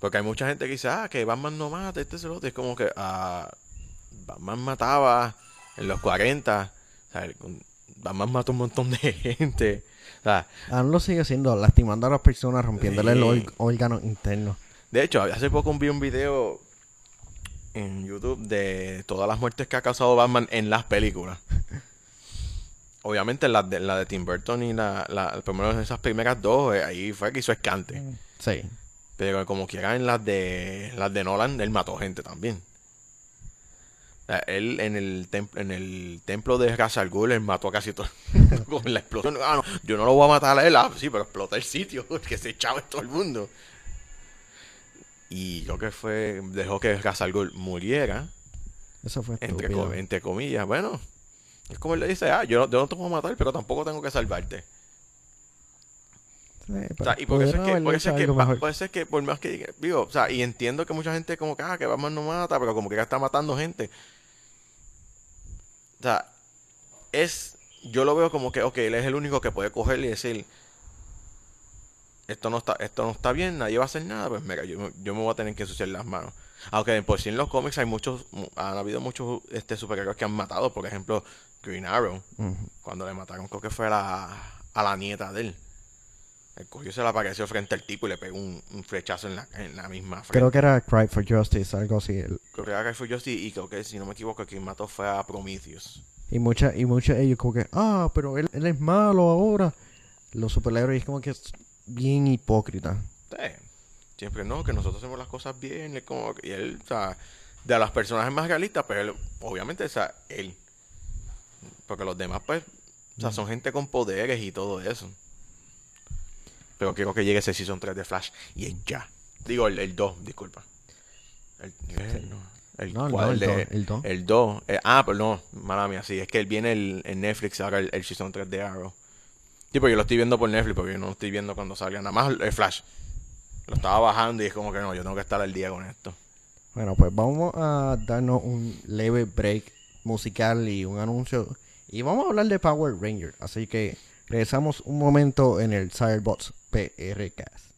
Speaker 2: porque hay mucha gente que dice, ah, que Batman no mata, este es el otro. Es como que ah, Batman mataba en los 40. O sea, el- Batman mató un montón de gente. O sea,
Speaker 1: Aún lo sigue haciendo, lastimando a las personas, rompiéndole
Speaker 2: Sí.
Speaker 1: el or- órgano interno.
Speaker 2: de hecho, hace poco vi un video en YouTube de todas las muertes que ha causado Batman en las películas. Obviamente la de, la de Tim Burton y la, la, por lo menos esas primeras dos, eh, ahí fue que hizo escante.
Speaker 1: Sí.
Speaker 2: Pero como quiera en las de las de Nolan, él mató gente también. Él en el templo, en el templo de Ra's al Ghul, él mató a casi todo. Con la explosión. Ah, no, yo no lo voy a matar a él, ah, sí, pero explota el sitio, que se echaba todo el mundo. Y creo que fue, dejó que Ra's al Ghul muriera,
Speaker 1: Eso fue
Speaker 2: entre,
Speaker 1: estúpido.
Speaker 2: co- entre comillas. Bueno, es como él le dice, ah, yo yo no te voy a matar, pero tampoco tengo que salvarte.
Speaker 1: Sí,
Speaker 2: O sea, y por eso es que, por eso es que, por eso es que por más que digo, o sea, y entiendo que mucha gente como que, ah, que Batman no mata, pero como que ya está matando gente. O sea, es, yo lo veo como que, ok, él es el único que puede coger y decir, esto no está, esto no está bien, nadie va a hacer nada, pues mira, yo, me- yo me voy a tener que ensuciar las manos. Aunque por sí en los cómics hay muchos, mu- han habido muchos este, superhéroes que han matado. Por ejemplo, Green Arrow. Cuando le mataron, creo que fue a la, a la nieta de él. El cogió se le apareció frente al tipo y le pegó un, un flechazo en la, en la misma frente.
Speaker 1: Creo que era Cry for Justice, algo así. El-
Speaker 2: Creo que era fue Justice y creo que, si no me equivoco, quien mató fue a Prometheus.
Speaker 1: Y mucha, y muchos de ellos como que, ah, pero él, él es malo ahora. Los superhéroes como que es bien hipócrita.
Speaker 2: Sí. Siempre no, que nosotros hacemos las cosas bien. es como y él, o sea, de las personajes más realistas, pero él, obviamente, o sea, él. Porque los demás, pues, o sea, son gente con poderes y todo eso. Pero quiero que llegue ese Season 3 de Flash y es ya. Digo, el, el 2, disculpa. El, no, el,
Speaker 1: No, no,
Speaker 2: ¿cuál?
Speaker 1: el el dos.
Speaker 2: El 2. eh, ah, pero no, mala mía, sí. Es que él viene el, en Netflix ahora el, el Season 3 de Arrow. Sí, porque yo lo estoy viendo por Netflix, porque yo no lo estoy viendo cuando salga. Nada más el Flash. Lo estaba bajando y es como que no, yo tengo que estar al día con esto.
Speaker 1: Bueno, pues vamos a darnos un leve break musical y un anuncio. Y vamos a hablar de Power Ranger. Así que regresamos un momento en el Cyberbots PRCast.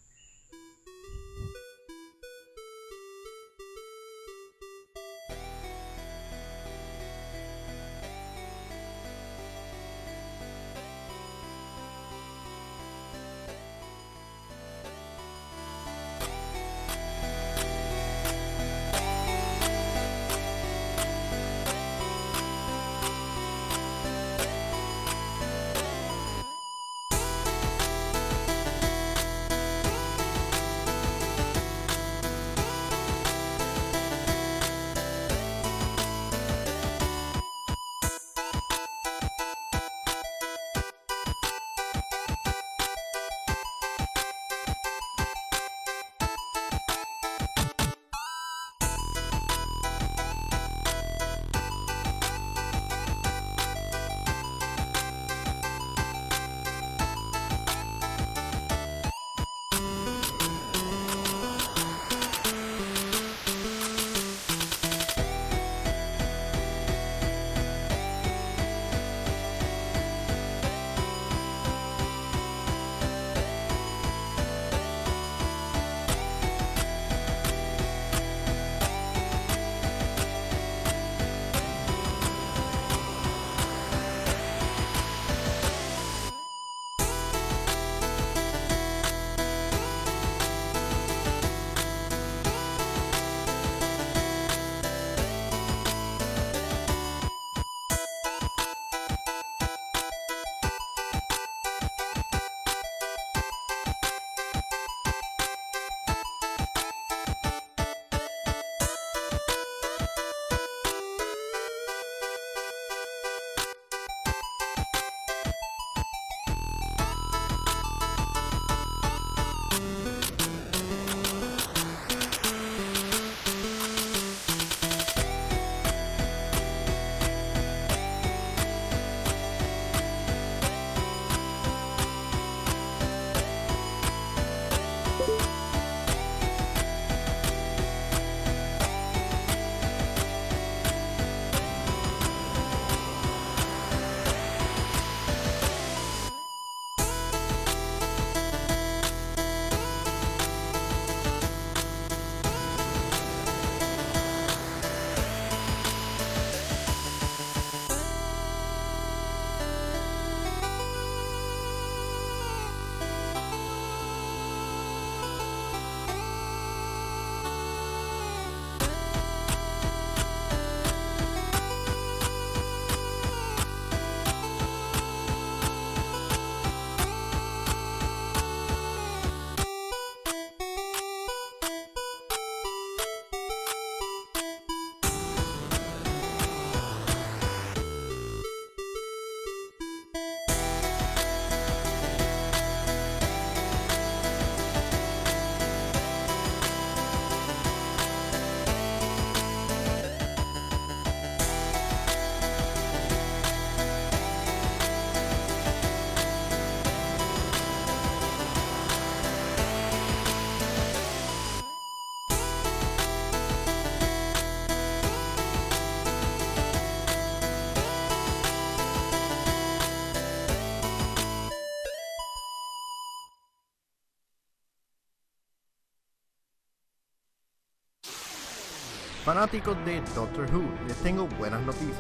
Speaker 1: Fanáticos de Doctor Who, les tengo buenas noticias.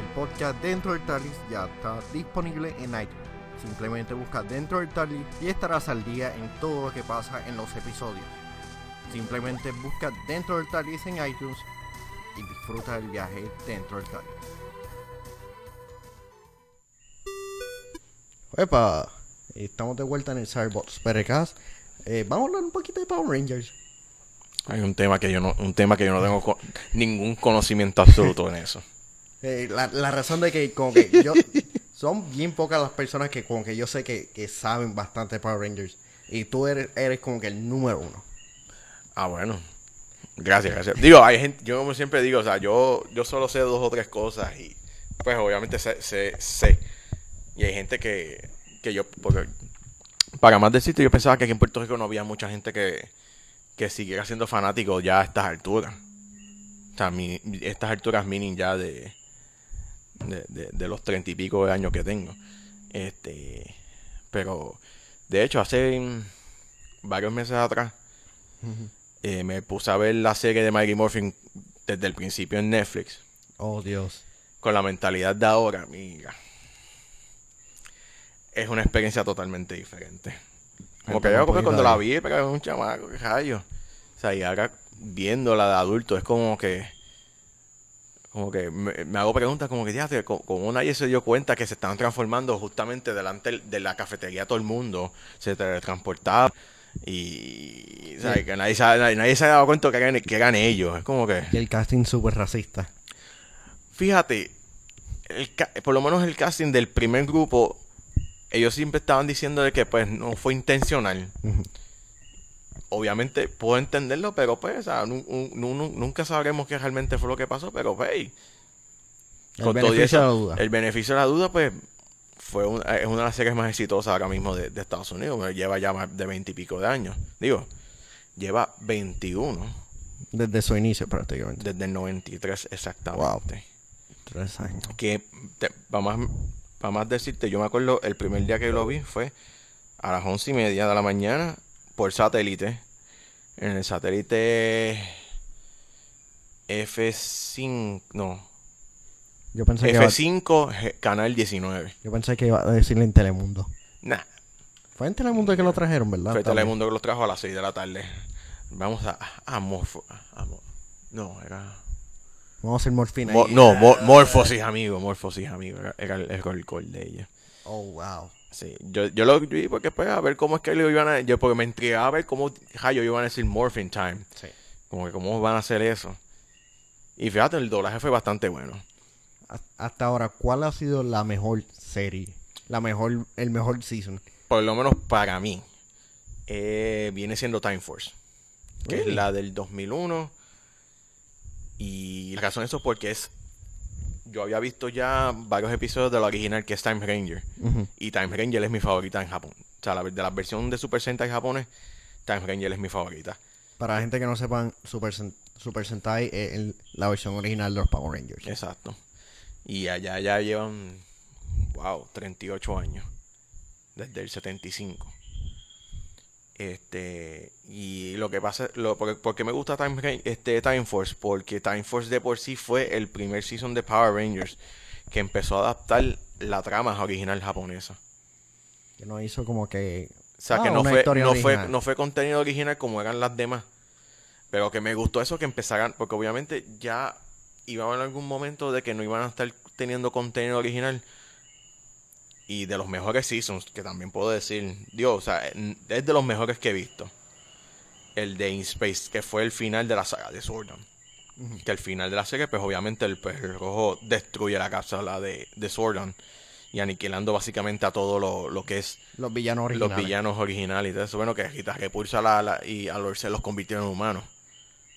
Speaker 1: El podcast Dentro del TARDIS ya está disponible en iTunes. Simplemente busca Dentro del TARDIS y estarás al día en todo lo que pasa en los episodios. Simplemente busca Dentro del TARDIS en iTunes y disfruta del viaje dentro del TARDIS. Epa, estamos de vuelta en el Cyberbots Perecast. Eh, vamos a hablar un poquito de Power Rangers.
Speaker 2: Hay un tema que yo no, un tema que yo no tengo co- ningún conocimiento absoluto en eso.
Speaker 1: Eh, la, la razón de que como que yo son bien pocas las personas que como que yo sé que, que saben bastante de Power Rangers y tú eres, eres como que el número uno.
Speaker 2: Ah, bueno. Gracias, gracias. Digo, hay gente, yo como siempre digo, o sea, yo, yo solo sé dos o tres cosas y pues obviamente sé, sé, sé. Y hay gente que, que yo, porque para más decirte, yo pensaba que aquí en Puerto Rico no había mucha gente que, que siguiera siendo fanático ya a estas alturas. O sea, mi- estas alturas meaning ya de, de, de, de los treinta y pico de años que tengo. Este, pero de hecho, hace varios meses atrás, eh, me puse a ver la serie de Mighty Morphin desde el principio en Netflix.
Speaker 1: Oh Dios.
Speaker 2: Con la mentalidad de ahora, mira. Es una experiencia totalmente diferente. Como que yo
Speaker 1: poquito
Speaker 2: cuando la vi, pero era un chamaco, qué rayo. O sea, y ahora viéndola de adulto, es como que. Como que me, me hago preguntas como que, ya, como, como nadie se dio cuenta que se estaban transformando justamente delante de la cafetería todo el mundo, se teletransportaba y, o sea,
Speaker 1: Sí.
Speaker 2: que nadie, se- nadie, nadie se ha dado cuenta que eran, que eran ellos. Es como que...
Speaker 1: Y el casting súper racista.
Speaker 2: Fíjate, el por lo menos el casting del primer grupo, ellos siempre estaban diciendo de que pues no fue intencional. Obviamente puedo entenderlo, pero pues, o sea, nu- nu- nu- nunca sabremos qué realmente fue lo que pasó, pero hey,
Speaker 1: El
Speaker 2: con todo y
Speaker 1: beneficio de la duda.
Speaker 2: el beneficio de la duda, pues, fue un- es una de las series más exitosas ahora mismo de, de Estados Unidos. pues, Lleva ya más de 20 y pico de años. Digo, lleva 21
Speaker 1: Desde su inicio prácticamente.
Speaker 2: desde el 93 exactamente.
Speaker 1: Tres años.
Speaker 2: que te- para más, para más decirte, yo me acuerdo el primer día que lo vi fue a las once y media de la mañana por satélite. En el satélite F5, no,
Speaker 1: Yo pensé, que iba,
Speaker 2: F5, canal 19.
Speaker 1: yo pensé que iba a decirle en Telemundo.
Speaker 2: Nah,
Speaker 1: Fue en Telemundo que lo trajeron, ¿verdad?
Speaker 2: fue. Telemundo que los trajo a las 6 de la tarde. Vamos a, a Morfo. a Mo- no, era.
Speaker 1: Vamos a hacer morfina.
Speaker 2: Mo- no, Mo- Morphosis, amigo. Morphosis, amigo. Era, el, el gol de ella.
Speaker 1: Oh, wow.
Speaker 2: Sí, yo, yo lo vi porque pues a ver cómo es que lo iban a... Yo porque me intrigaba a ver cómo rayos iban a decir Morphin Time.
Speaker 1: Sí.
Speaker 2: Como que cómo van a hacer eso. Y fíjate, el doblaje fue bastante bueno.
Speaker 1: Ha- Hasta ahora, ¿cuál ha sido la mejor serie? La mejor, el mejor season.
Speaker 2: Por lo menos para mí. eh, viene siendo Time Force. Que es la del 2001. Y la razón de eso es porque es... Yo había visto ya varios episodios de la original que es Time Ranger. Y Time Ranger es mi favorita en Japón. O sea, la, de la versión de Super Sentai japonés, Time Ranger es mi favorita.
Speaker 1: Para la gente que no sepan, Super, Super Sentai es el- la versión original de los Power Rangers.
Speaker 2: Exacto. Y allá ya llevan, wow, 38 años. Desde el 75. Este, y lo que pasa, lo, porque, porque me gusta Time, este, Time Force, porque Time Force de por sí fue el primer season de Power Rangers que empezó a adaptar la trama original japonesa.
Speaker 1: Que no hizo como que...
Speaker 2: O sea,
Speaker 1: Ah,
Speaker 2: que no
Speaker 1: una
Speaker 2: fue, no, fue, no fue contenido original como eran las demás. Pero que me gustó eso que empezaran, porque obviamente ya iba haber algún momento de que no iban a estar teniendo contenido original. Y de los mejores seasons, que también puedo decir, Dios, o sea, es de los mejores que he visto. El de In Space, que fue el final de la saga de Sordon. Que al final de la serie, pues obviamente el pez rojo destruye la cápsula de, de Sordon. Y aniquilando básicamente a todo lo, lo que es
Speaker 1: Los villanos originales.
Speaker 2: los villanos originales y todo eso. Bueno, que Rita Repulsa la, la- y a Lord se los convirtió en humanos.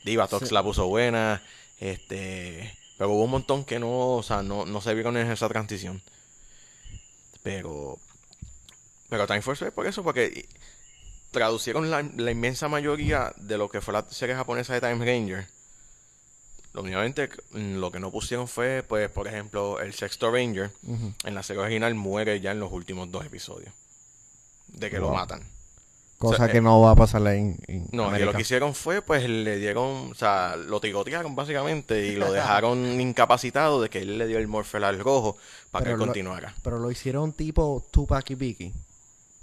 Speaker 2: Divatox
Speaker 1: Sí.
Speaker 2: la puso buena. Este. Pero hubo un montón que no, o sea, no, no se vieron en esa transición. Pero. Pero Time Force es por eso, porque traducieron la, la inmensa mayoría de lo que fue la serie japonesa de Time Ranger. Lo únicamente mm, lo que no pusieron fue, pues, por ejemplo, el sexto Ranger en la serie original muere ya en los últimos dos episodios. De que lo matan.
Speaker 1: Cosa
Speaker 2: O sea,
Speaker 1: que
Speaker 2: eh,
Speaker 1: no va a pasar en, en
Speaker 2: No, y lo que hicieron fue, pues le dieron, o sea, lo tigotearon básicamente y lo dejaron incapacitado de que él le dio el morfel al rojo para que él
Speaker 1: lo-
Speaker 2: continuara.
Speaker 1: Pero lo hicieron tipo Tupac y Biggie.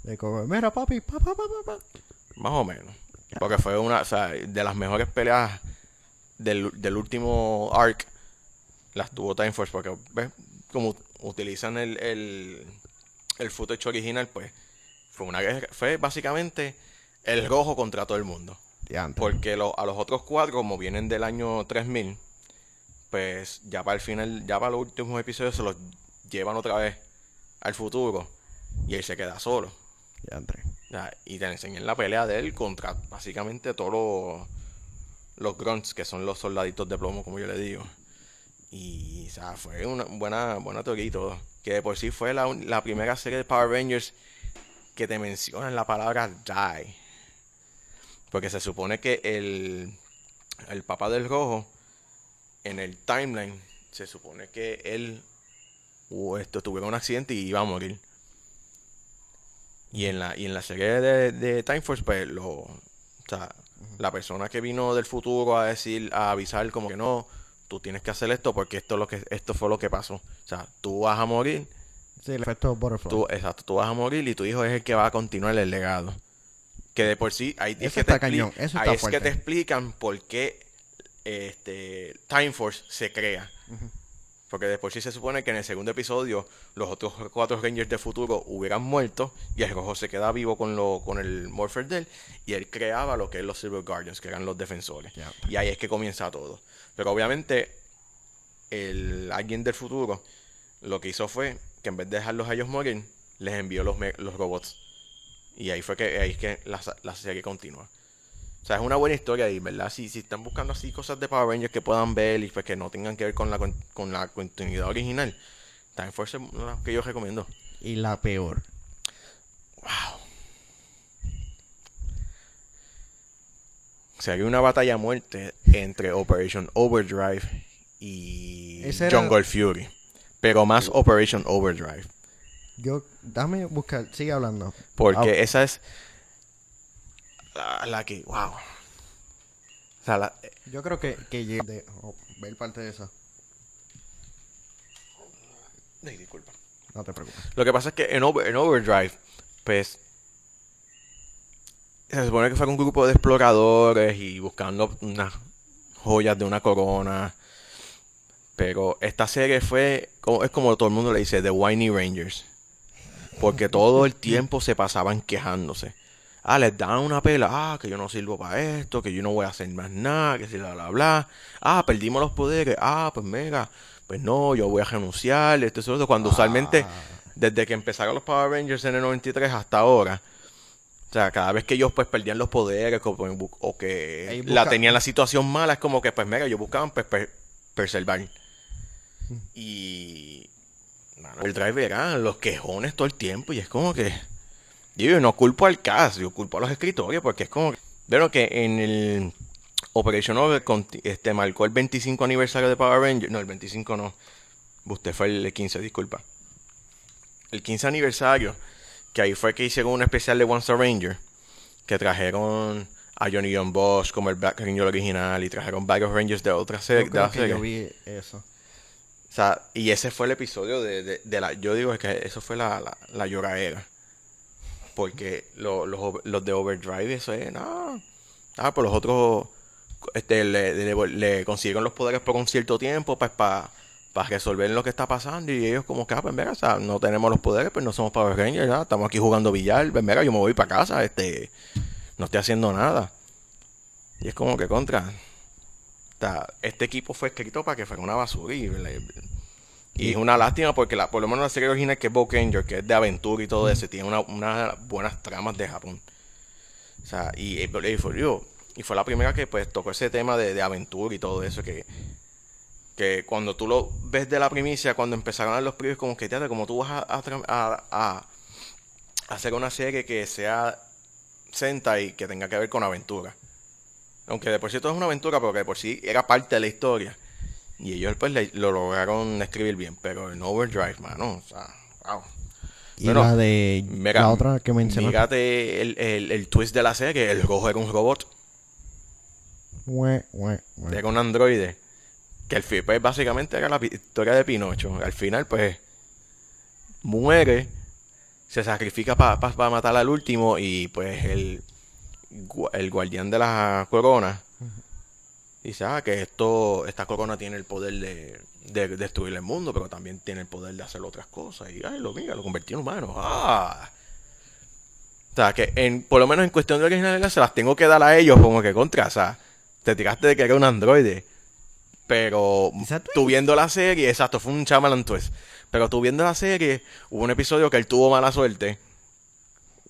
Speaker 1: De como, mira papi, pa, pa, pa, pa, pa".
Speaker 2: Más o menos. Porque fue una, o sea, de las mejores peleas del, del último arc, las tuvo Time Force, porque, ¿ves? Como utilizan el, el, el footage original, pues, fue una guerra- fue básicamente el rojo contra todo el mundo. Porque lo- a los otros cuatro, como vienen del año 3000, pues ya para el final, ya para los últimos episodios se los llevan otra vez al futuro y él se queda solo.
Speaker 1: Diantre.
Speaker 2: Ya, y te enseñan la pelea de él contra básicamente todos los, los grunts, que son los soldaditos de plomo, como yo le digo. Y, o sea, fue una buena, buena teoría y todo. Que de por sí fue la, la primera serie de Power Rangers que te mencionan la palabra die. Porque se supone que el, el papá del rojo, en el timeline, se supone que él o esto, tuvieron un accidente y iba a morir. Y en la, y en la serie de, de Time Force, pues lo. O sea, la persona que vino del futuro a decir, a avisar como que no, tú tienes que hacer esto porque esto es lo que, esto fue lo que pasó. O sea, tú vas a morir,
Speaker 1: Sí, el efecto butterfly.
Speaker 2: tú, exacto, tú vas a morir y tu hijo es el que va a continuar el legado. Que de por sí, ahí, es que te
Speaker 1: cañón, eso
Speaker 2: ahí es que te explican por qué este, Time Force se crea. Porque de por sí se supone que en el segundo episodio los otros cuatro Rangers de futuro hubieran muerto y el rojo se queda vivo con, lo, con el Morpher de él y él creaba lo que es los Silver Guardians, que eran los defensores. Y ahí es que comienza todo. Pero obviamente el alguien del futuro lo que hizo fue que en vez de dejarlos a ellos morir, les envió los, los robots. Y ahí fue que, ahí es que la, la serie continúa. O sea, es una buena historia y, ¿verdad? Si, si están buscando así cosas de Power Rangers que puedan ver y pues que no tengan que ver con la, con, con la continuidad original, Time Force es una que yo recomiendo.
Speaker 1: Y la peor.
Speaker 2: O sea, hay una batalla a muerte entre Operation Overdrive y
Speaker 1: era-
Speaker 2: Jungle Fury. Pero más Operation Overdrive.
Speaker 1: Yo, dame buscar, sigue hablando.
Speaker 2: Porque
Speaker 1: Ah,
Speaker 2: esa es la, la que, wow. O sea, la,
Speaker 1: Yo creo que, que llegué de oh, ver parte de eso.
Speaker 2: Ay, disculpa.
Speaker 1: No te preocupes.
Speaker 2: Lo que pasa es que en, Over- en Overdrive, pues, se supone que fue un grupo de exploradores y buscando unas joyas de una corona. Pero esta serie fue, como, es como todo el mundo le dice, The Whiny Rangers. Porque todo el tiempo se pasaban quejándose. Ah, les dan una pela. Ah, que yo no sirvo para esto, que yo no voy a hacer más nada, que si bla, bla, bla. Ah, perdimos los poderes. Ah, pues mega. Pues no, yo voy a renunciar. Esto, eso. Cuando usualmente, desde que empezaron los Power Rangers en el 93 hasta ahora, o sea, cada vez que ellos pues perdían los poderes o, que la tenían la situación mala, es como que pues mega, ellos buscaban pues per- preservar. Y mano, el driver eran los quejones todo el tiempo y es como que yo no culpo al cast, yo culpo a los escritores porque es como que veo que en el Operation Over este marcó el 25 aniversario de Power Rangers, no, el 25 no. Usted fue el 15, disculpa. El 15 aniversario, que ahí fue que hicieron un especial de One Star Ranger, que trajeron a Johnny John Bosch como el Black Ranger original y trajeron varios Rangers de otras series.
Speaker 1: creo que
Speaker 2: serie.
Speaker 1: yo vi eso.
Speaker 2: O sea, y ese fue el episodio de, de- la... Yo digo que eso fue la, la, lloradera. Porque lo- los, los de Overdrive, eso es... No. Ah, pues los otros este, le, le- le consiguieron los poderes por un cierto tiempo pues para resolver lo que está pasando. Y ellos como que, ah, pues mira, o sea, no tenemos los poderes, pues no somos Power Rangers, estamos aquí jugando billar. Pues mira, yo me voy para casa, este... No estoy haciendo nada. Y es como que contra... Sea, este equipo fue escrito para que fuera una basura y, y es una lástima porque la, por lo menos la serie original que es Boku Ranger, que es de aventura y todo eso, tiene una- unas buenas tramas de Japón. O sea, y, y fue, y fue la primera que pues tocó ese tema de, de aventura y todo eso que, que cuando tú lo ves de la primicia, cuando empezaron a los previews, como que te como tú vas a, a tra- a- a hacer una serie que sea Sentai que tenga que ver con aventura. Aunque de por sí todo es una aventura, pero que de por sí era parte de la historia. Y ellos pues le- lo lograron escribir bien. Pero en Overdrive, mano, o sea, wow.
Speaker 1: Y la de
Speaker 2: Mira,
Speaker 1: la otra que mencionaste.
Speaker 2: Fíjate el, el, el twist de la serie, el rojo era un robot,
Speaker 1: hue, hue.
Speaker 2: era un androide. Que el fi- pues básicamente era la historia de Pinocho. Al final, pues, muere, se sacrifica para matar al último y pues el, el guardián de la corona dice, ah, que esto, esta corona tiene el poder de, de destruir el mundo, pero también tiene el poder de hacer otras cosas. Y, ay, lo mira, lo convirtió en humano. Ah. O sea, que en, por lo menos en cuestión de originalidad se las tengo que dar a ellos como que contra, o sea, te tiraste de que era un androide. Pero tú viendo la serie, exacto, fue un Chamalan twist. Pero tú viendo la serie, hubo un episodio que él tuvo mala suerte.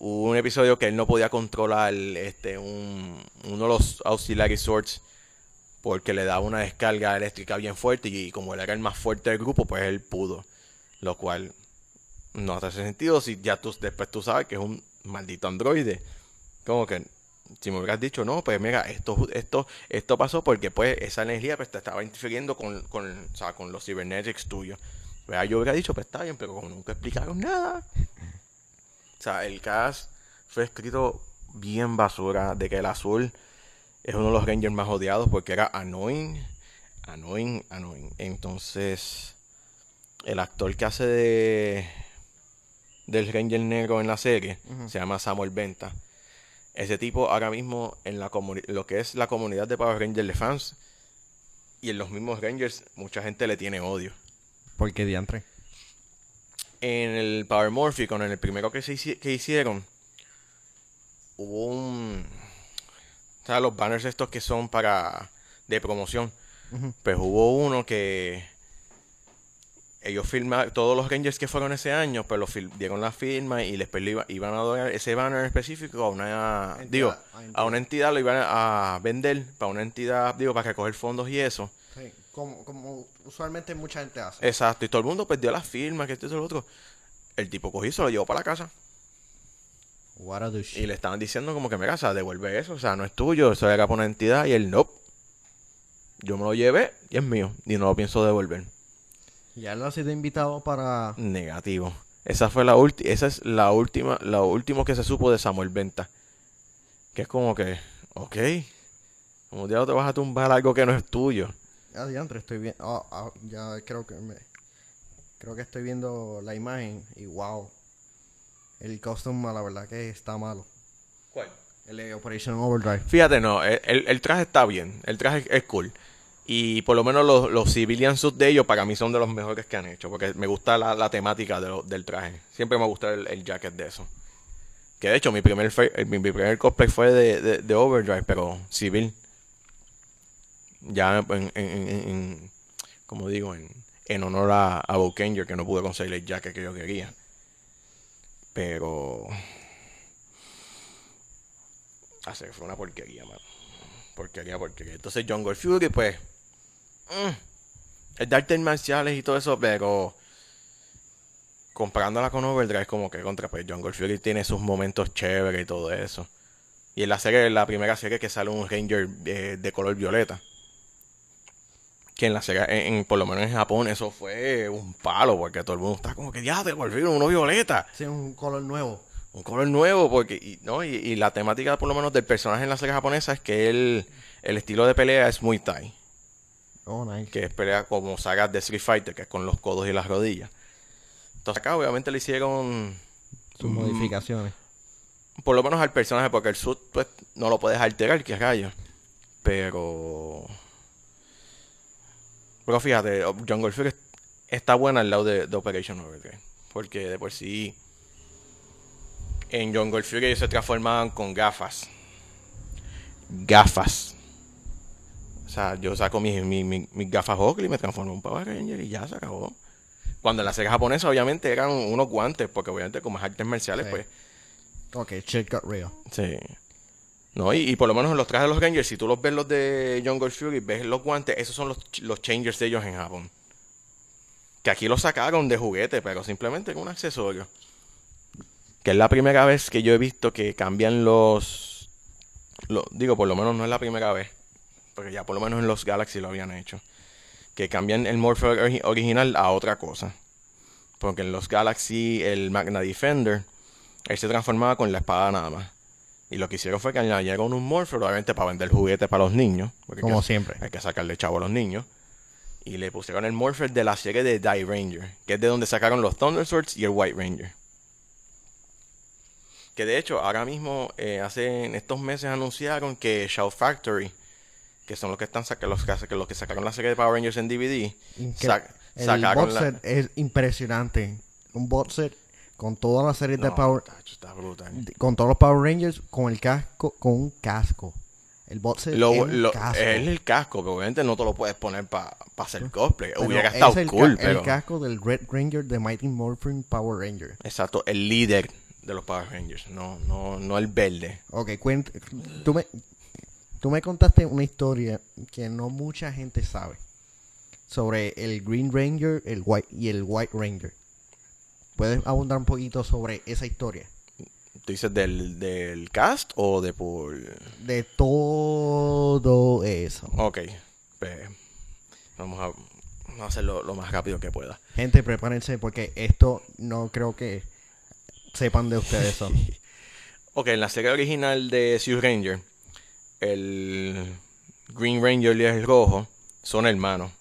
Speaker 2: Hubo un episodio que él no podía controlar este un, uno de los auxiliary swords porque le daba una descarga eléctrica bien fuerte y, como él era el más fuerte del grupo, pues él pudo. Lo cual no hace sentido si ya tú después tú sabes que es un maldito androide. Como que si me hubieras dicho, no, pues mira, esto, esto, esto pasó porque pues esa energía pues te estaba interfiriendo con, con, o sea, con los cybernetics tuyos. Pues yo hubiera dicho, pues está bien, pero como nunca explicaron nada. O sea, el cast fue escrito bien basura, de que el azul es uno de los Rangers más odiados porque era annoying, annoying, annoying. Entonces, el actor que hace de del Ranger negro en la serie se llama Samuel Venta. Ese tipo ahora mismo en la lo que es la comunidad de Power Rangers de fans y en los mismos Rangers mucha gente le tiene odio.
Speaker 1: ¿Por qué diantre?
Speaker 2: En el Power Morphicon, en el primero que, se que hicieron, hubo un... O sea, los banners estos que son para... de promoción. Pues hubo uno que... Ellos firmaron, todos los Rangers que fueron ese año, pues lo fil- dieron la firma y después iba- iban a donar ese banner específico a una...
Speaker 1: Entidad,
Speaker 2: digo,
Speaker 1: a entidad.
Speaker 2: a una entidad lo iban a vender, para una entidad, digo, para recoger fondos y eso.
Speaker 1: Como, como usualmente mucha gente hace.
Speaker 2: Exacto, y todo el mundo perdió la firma, que esto y lo otro. El tipo cogió y se lo llevó para la casa.
Speaker 1: What a douche.
Speaker 2: Y le estaban diciendo como que, mira, o sea, devuelve eso, o sea, no es tuyo, eso era para una entidad. Y él, no. Yo me lo llevé y es mío, y no lo pienso devolver.
Speaker 1: Ya él ha sido invitado para...
Speaker 2: Negativo. Esa fue la última, esa es la última, lo último que se supo de Samuel Venta. Que es como que, ok, como ya te vas a tumbar algo que no es tuyo.
Speaker 1: Ah, diantre, estoy viendo... ah, ah, ya creo que me... Creo que estoy viendo la imagen y wow. El costume, la verdad que está malo.
Speaker 2: ¿Cuál?
Speaker 1: El de Operation Overdrive.
Speaker 2: Fíjate, no, el, el- traje está bien, el traje es cool. Y por lo menos los, los civilian suits de ellos para mí son de los mejores que han hecho, porque me gusta la, la temática de lo- del traje. Siempre me gusta el, el jacket de eso. Que de hecho mi primer, mi, mi primer cosplay fue de, de- de Overdrive, pero civil. Ya en, en- como digo, en, honor a, a que no pude conseguir el jacket que yo quería. Pero... Hace que fue una porquería, mano. Porquería, porquería. Entonces Jungle Fury, pues... mm, es de artes marciales y todo eso, pero... Comparándola con Overdrive, como que contra, pues Jungle Fury tiene sus momentos chéveres y todo eso. Y en la serie, la primera serie que sale un Ranger eh, de color violeta. Que en la en, por lo menos en Japón, eso fue un palo, porque todo el mundo está como que ya te volvieron uno violeta
Speaker 1: Sí, un color nuevo.
Speaker 2: un color nuevo porque y, no y, y la temática por lo menos del personaje en la serie japonesa es que él el estilo de pelea es muy Thai
Speaker 1: Oh, nice.
Speaker 2: que es pelea como sagas de Street Fighter que es con los codos y las rodillas entonces acá obviamente le hicieron
Speaker 1: Sus modificaciones.
Speaker 2: por lo menos al personaje porque el suit pues no lo puedes alterar que rayos pero pero fíjate Jungle Fury está buena al lado de, de Operation Overdrive porque de por sí en Jungle Fury ellos se transformaban con gafas gafas o sea yo saco mis, mis, mis- mis gafas Oakley y me transformo en un Power Ranger y ya se acabó cuando en la serie japonesa obviamente eran unos guantes porque obviamente como es artes marciales
Speaker 1: Sí.
Speaker 2: pues
Speaker 1: Ok, shit got real.
Speaker 2: Sí. No, y, y por lo menos en los trajes de los Rangers, si tú los ves los de Jungle Fury, ves los guantes, esos son los, los changers de ellos en Japón. Que aquí los sacaron de juguete, pero simplemente con un accesorio. Que es la primera vez que yo he visto que cambian los... lo- digo, por lo menos no es la primera vez. Porque ya por lo menos en los Galaxy lo habían hecho. Que cambian el Morph ori- original a otra cosa. Porque en los Galaxy, el Magna Defender, él se transformaba con la espada nada más. Y lo que hicieron fue que añadieron un Morpher, obviamente para vender juguetes para los niños. Porque
Speaker 1: Como
Speaker 2: hay que-
Speaker 1: siempre.
Speaker 2: Hay que sacarle chavo a los niños. Y le pusieron el Morpher de la serie de Die Ranger, que es de donde sacaron los Thunder Swords y el White Ranger. Que de hecho, ahora mismo, eh, hace en estos meses anunciaron que Shout Factory, que son los que están los, que, los que sacaron la serie de Power Rangers en DVD,
Speaker 1: Que
Speaker 2: sac-
Speaker 1: el
Speaker 2: sacaron
Speaker 1: box
Speaker 2: la-
Speaker 1: set es impresionante. Un box set con todas las series de Power,
Speaker 2: tacho, está brutal.
Speaker 1: con todos los Power Rangers, con el casco, con un casco. El box set
Speaker 2: Lo-
Speaker 1: es un
Speaker 2: lo-
Speaker 1: casco.
Speaker 2: es el casco, pero obviamente no te lo puedes poner para hacer cosplay.
Speaker 1: Pero
Speaker 2: Hubiera
Speaker 1: es
Speaker 2: estado
Speaker 1: el,
Speaker 2: cool,
Speaker 1: el casco del Red Ranger de Mighty Morphin Power Ranger.
Speaker 2: Exacto, el líder de los Power Rangers, no, no, no el verde.
Speaker 1: Ok, cuenta. Tú me, tú me contaste una historia que no mucha gente sabe sobre el Green Ranger el White, y el White Ranger. ¿Puedes abundar un poquito sobre esa historia?
Speaker 2: ¿Tú dices del, del cast o de por...?
Speaker 1: De todo eso.
Speaker 2: Ok, pues vamos a, vamos a hacerlo lo más rápido que pueda.
Speaker 1: Gente, prepárense porque esto no creo que sepan de ustedes eso.
Speaker 2: Ok, en la serie original de Sioux Ranger, el Green Ranger y el rojo son hermanos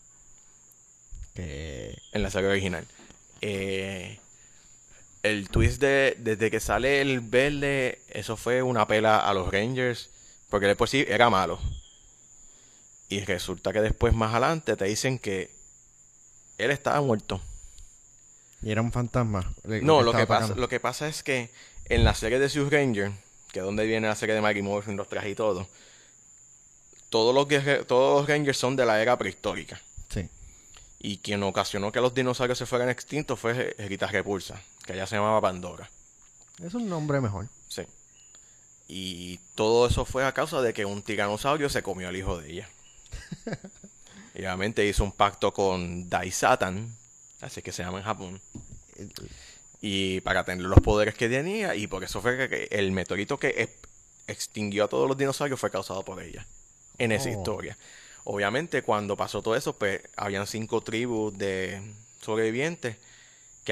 Speaker 2: en la serie original. Eh, el twist de desde que sale el verde, eso fue una pela a los Rangers, porque de por sí era malo. Y resulta que después más adelante te dicen que él estaba muerto.
Speaker 1: y era un fantasma.
Speaker 2: No, lo que, pasa,
Speaker 1: atacando.
Speaker 2: lo que pasa es que en la serie de Sioux Ranger, que es donde viene la serie de Maggie Morphin, los trajes y todo, todos los, todos los Rangers son de la era prehistórica.
Speaker 1: Sí.
Speaker 2: Y quien ocasionó que los dinosaurios se fueran extintos fue Rita Repulsa, que ella se llamaba Pandora.
Speaker 1: Es un nombre mejor.
Speaker 2: Sí. Y todo eso fue a causa de que un tiranosaurio se comió al hijo de ella. y obviamente hizo un pacto con Dai Satan, así que se llama en Japón. Y para tener los poderes que tenía, y por eso fue que- el meteorito que ex- extinguió a todos los dinosaurios fue causado por ella. En esa
Speaker 1: Oh.
Speaker 2: historia. Obviamente, cuando pasó todo eso, pues habían cinco tribus de sobrevivientes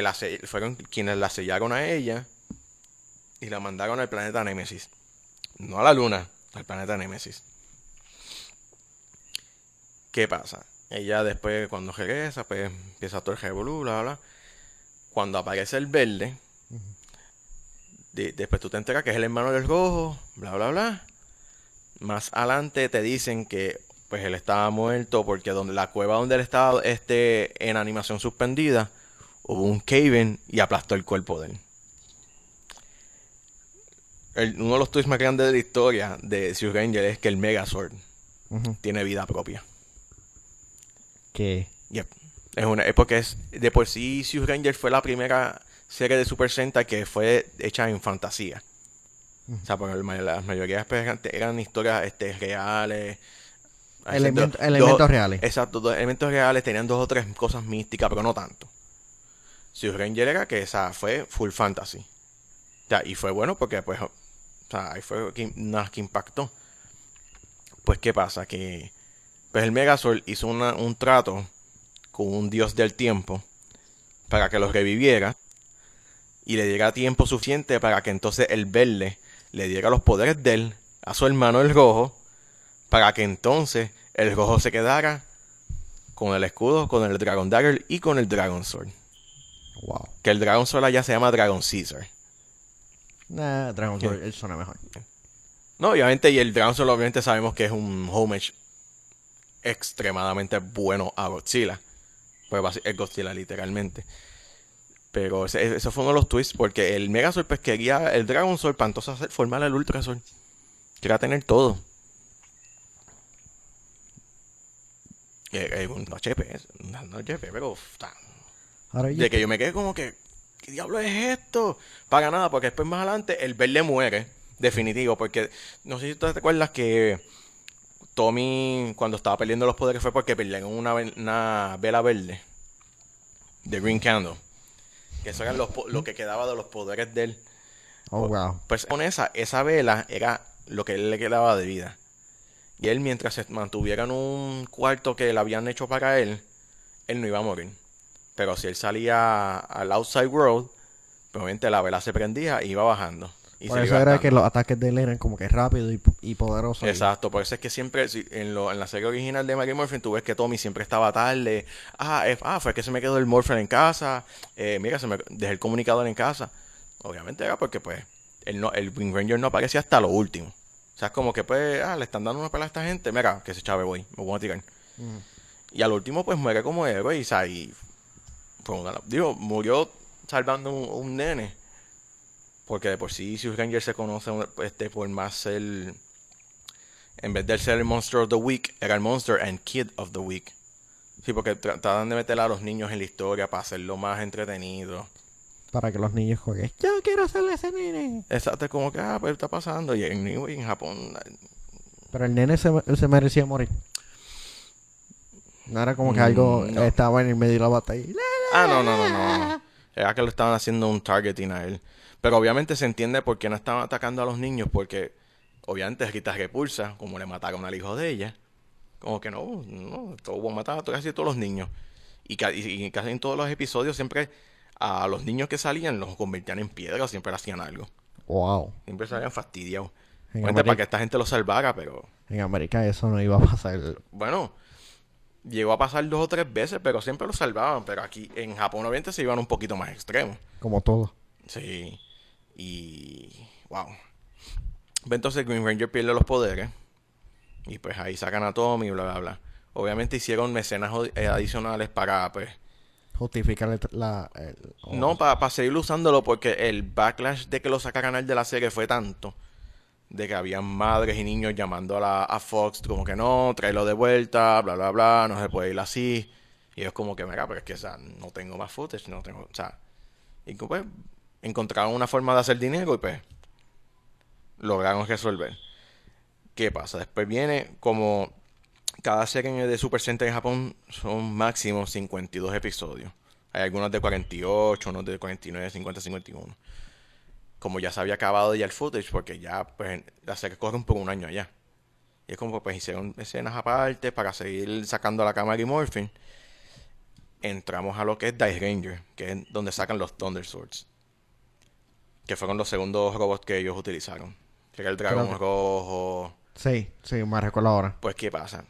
Speaker 2: que fueron quienes la sellaron a ella y la mandaron al planeta Némesis. No a la luna, al planeta Némesis. ¿Qué pasa? Ella después, cuando regresa, pues empieza todo el revolú, bla, bla. Cuando aparece el verde, de- después tú te enteras que es el hermano del rojo, bla, bla, bla. Más adelante te dicen que pues él estaba muerto porque donde la cueva donde él estaba este, en animación suspendida, hubo un cave y aplastó el cuerpo de él. El- uno de los twists más grandes de la historia de Sioux Ranger es que el Megazord tiene vida propia.
Speaker 1: Que
Speaker 2: Yep. Es una, es porque es de por sí Sioux Ranger fue la primera serie de Super Sentai que fue hecha en fantasía. O sea, porque la ma- la mayoría pues, eran, eran historias este, reales. A veces
Speaker 1: Element-
Speaker 2: dos-
Speaker 1: elementos reales.
Speaker 2: Exacto, dos elementos reales, tenían dos o tres cosas místicas, pero no tanto. Sioux Ranger era que esa fue full fantasy. O sea, y fue bueno porque pues, o sea, ahí fue nada que impactó. Pues, ¿qué pasa? Que pues el Megazord hizo una- un trato con un dios del tiempo para que los reviviera y le diera tiempo suficiente para que entonces el verde le diera los poderes de él a su hermano el rojo para que entonces el rojo se quedara con el escudo, con el Dragon Dagger y con el Dragon Sword.
Speaker 1: Wow.
Speaker 2: Que el Dragon Sword allá se llama Dragon Caesar.
Speaker 1: Nah, Dragon. Ball, él suena mejor.
Speaker 2: No, obviamente, y el Dragon Sword obviamente sabemos que es un homage extremadamente bueno a Godzilla. Pues es Godzilla literalmente. Pero ese, ese fue uno de los twists porque el Megazord pues quería el Dragon Sword para entonces hacer, formar el Ultra Sword. Quería tener todo. Eh, eh, no no, HP, pero uf, ta-
Speaker 1: Ahora
Speaker 2: de que yo me quedé como que, ¿qué diablo es esto? Para nada, porque después más adelante el verde muere, definitivo, porque no sé si tú te acuerdas que Tommy cuando estaba perdiendo los poderes fue porque perdieron una, una vela verde de Green Candle. Que eso era los lo que quedaba de los poderes de él.
Speaker 1: Oh, wow.
Speaker 2: Pues con esa, esa vela era lo que él le quedaba de vida. Y él mientras se mantuviera en un cuarto que le habían hecho para él, él no iba a morir. Pero si él salía al outside world, pues obviamente la vela se prendía y iba bajando. Y
Speaker 1: Por
Speaker 2: se
Speaker 1: eso
Speaker 2: iba
Speaker 1: era que los ataques de él eran como que rápidos y, y
Speaker 2: Exacto, por eso es que siempre, si- en, lo, en la serie original de Maggie Morphin, tú ves que Tommy siempre estaba tarde. Ah, ah fue que se me quedó el Morphin en casa. Eh, mira, se me dejé el comunicador en casa. Obviamente era porque, pues, el, no, el Green Ranger no aparecía hasta lo último. O sea, es como que, pues, ah, le están dando una pelea a esta gente. Mira, que se chave, voy, me voy a tirar.
Speaker 1: Ujú.
Speaker 2: Y al último, pues, muere como héroe y, o sea, y fue una- digo, murió salvando un, un nene. Porque de por sí, si Ranger se conoce este, por más ser. En vez de ser el Monster of the Week, era el Monster and Kid of the Week. Sí, porque trataban de meter a los niños en la historia para hacerlo más entretenido.
Speaker 1: Para que los niños jueguen. Yo quiero ser ese nene.
Speaker 2: Exacto, como que, ah, pues está pasando. Y en, en Japón,
Speaker 1: Pero el nene se merecía morir. No era como que
Speaker 2: Mm,
Speaker 1: algo
Speaker 2: no.
Speaker 1: estaba en el medio de la batalla.
Speaker 2: Ah, no, no, no, no. Era que lo estaban haciendo un targeting a él. Pero obviamente se entiende por qué no estaban atacando a los niños, porque obviamente Rita repulsa, como le mataron al hijo de ella. Como que no, no, todo matar a casi todos los niños. Y, ca- y- y casi en todos los episodios siempre a los niños que salían los convertían en piedra o siempre hacían algo.
Speaker 1: Wow.
Speaker 2: Siempre salían fastidiados.
Speaker 1: América-
Speaker 2: para que esta gente los salvara, pero
Speaker 1: En América eso no iba a pasar.
Speaker 2: bueno, llegó a pasar dos o tres veces, pero siempre los salvaban. Pero aquí en Japón obviamente se iban un poquito más extremos.
Speaker 1: Como todo.
Speaker 2: Sí. Y. Wow. Pues Entonces Green Ranger pierde los poderes. Y pues ahí sacan a Tommy y bla, bla, bla. Obviamente hicieron mecenas eh, adicionales para, pues.
Speaker 1: Justificar la... el-
Speaker 2: No, para seguir usándolo porque el backlash de que lo sacaran de la serie fue tanto. De que habían madres y niños llamando a, la, Fox como que no, tráelo de vuelta, bla, bla, bla, no se puede ir así. Y ellos como que, mira, pero es que, o sea, no tengo más footage, no tengo, o sea. Y pues, encontraron una forma de hacer dinero y pues, lograron resolver. ¿Qué pasa? Después viene como cada serie de Super Sentai en Japón son máximo 52 episodios. Hay algunos de 48, unos de 49, 50, 51. Como ya se había acabado ya el footage, porque ya pues la serie corren por un año allá. Y es como pues hicieron escenas aparte para seguir sacando a la cámara y Morphin. Entramos a lo que es Dice Ranger, que es donde sacan los Thunder Swords. Que fueron los segundos robots que ellos utilizaron. Que era el dragón
Speaker 1: que-
Speaker 2: rojo.
Speaker 1: Sí, sí, me recuerdo ahora.
Speaker 2: Pues, ¿qué pasa?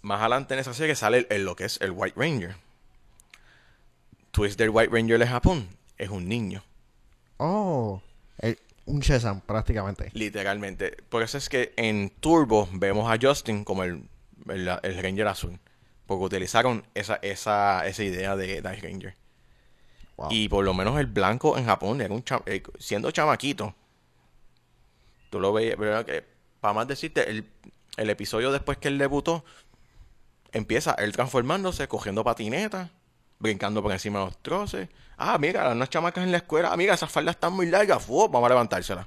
Speaker 2: Más adelante en esa serie sale el, el- lo que es el White Ranger. Twist del White Ranger de Japón es un niño,
Speaker 1: Oh, el- un Shazam prácticamente.
Speaker 2: literalmente. Por eso es que en Turbo vemos a Justin como el, el, el Ranger azul. Porque utilizaron esa, esa, esa idea de Dice Ranger.
Speaker 1: Wow.
Speaker 2: Y por lo menos el blanco en Japón, era un cha- eh, siendo chamaquito, tú lo veías, pero que, para más decirte, el, el episodio después que él debutó, empieza él transformándose, cogiendo patinetas, brincando por encima de los troces. Ah, mira, unas chamacas en la escuela, ah, mira, esas faldas están muy largas, ¡fu! vamos a levantárselas.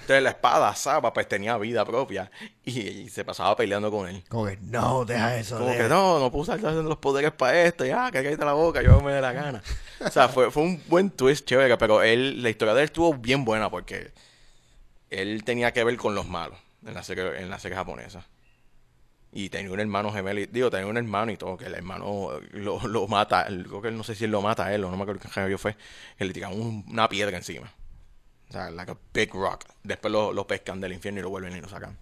Speaker 2: Entonces la espada, Saba, pues tenía vida propia y, y se pasaba peleando con él.
Speaker 1: Como que, no, deja eso.
Speaker 2: Como
Speaker 1: deja-
Speaker 2: que no, no puedo usar los poderes para esto, ya, que cállate la boca, yo me dé la gana. O sea, fue, fue un buen twist chévere, pero él, la historia de él estuvo bien buena porque él tenía que ver con los malos en la serie, en la serie japonesa. Y tenía un hermano gemelo, digo, tenía un hermano y todo, que el hermano lo, mata, creo que no sé si él lo mata a él o no me acuerdo qué rayo fue, que le tiran un- una piedra encima. O sea, like a big rock. Después lo, lo pescan del infierno y lo vuelven y lo sacan.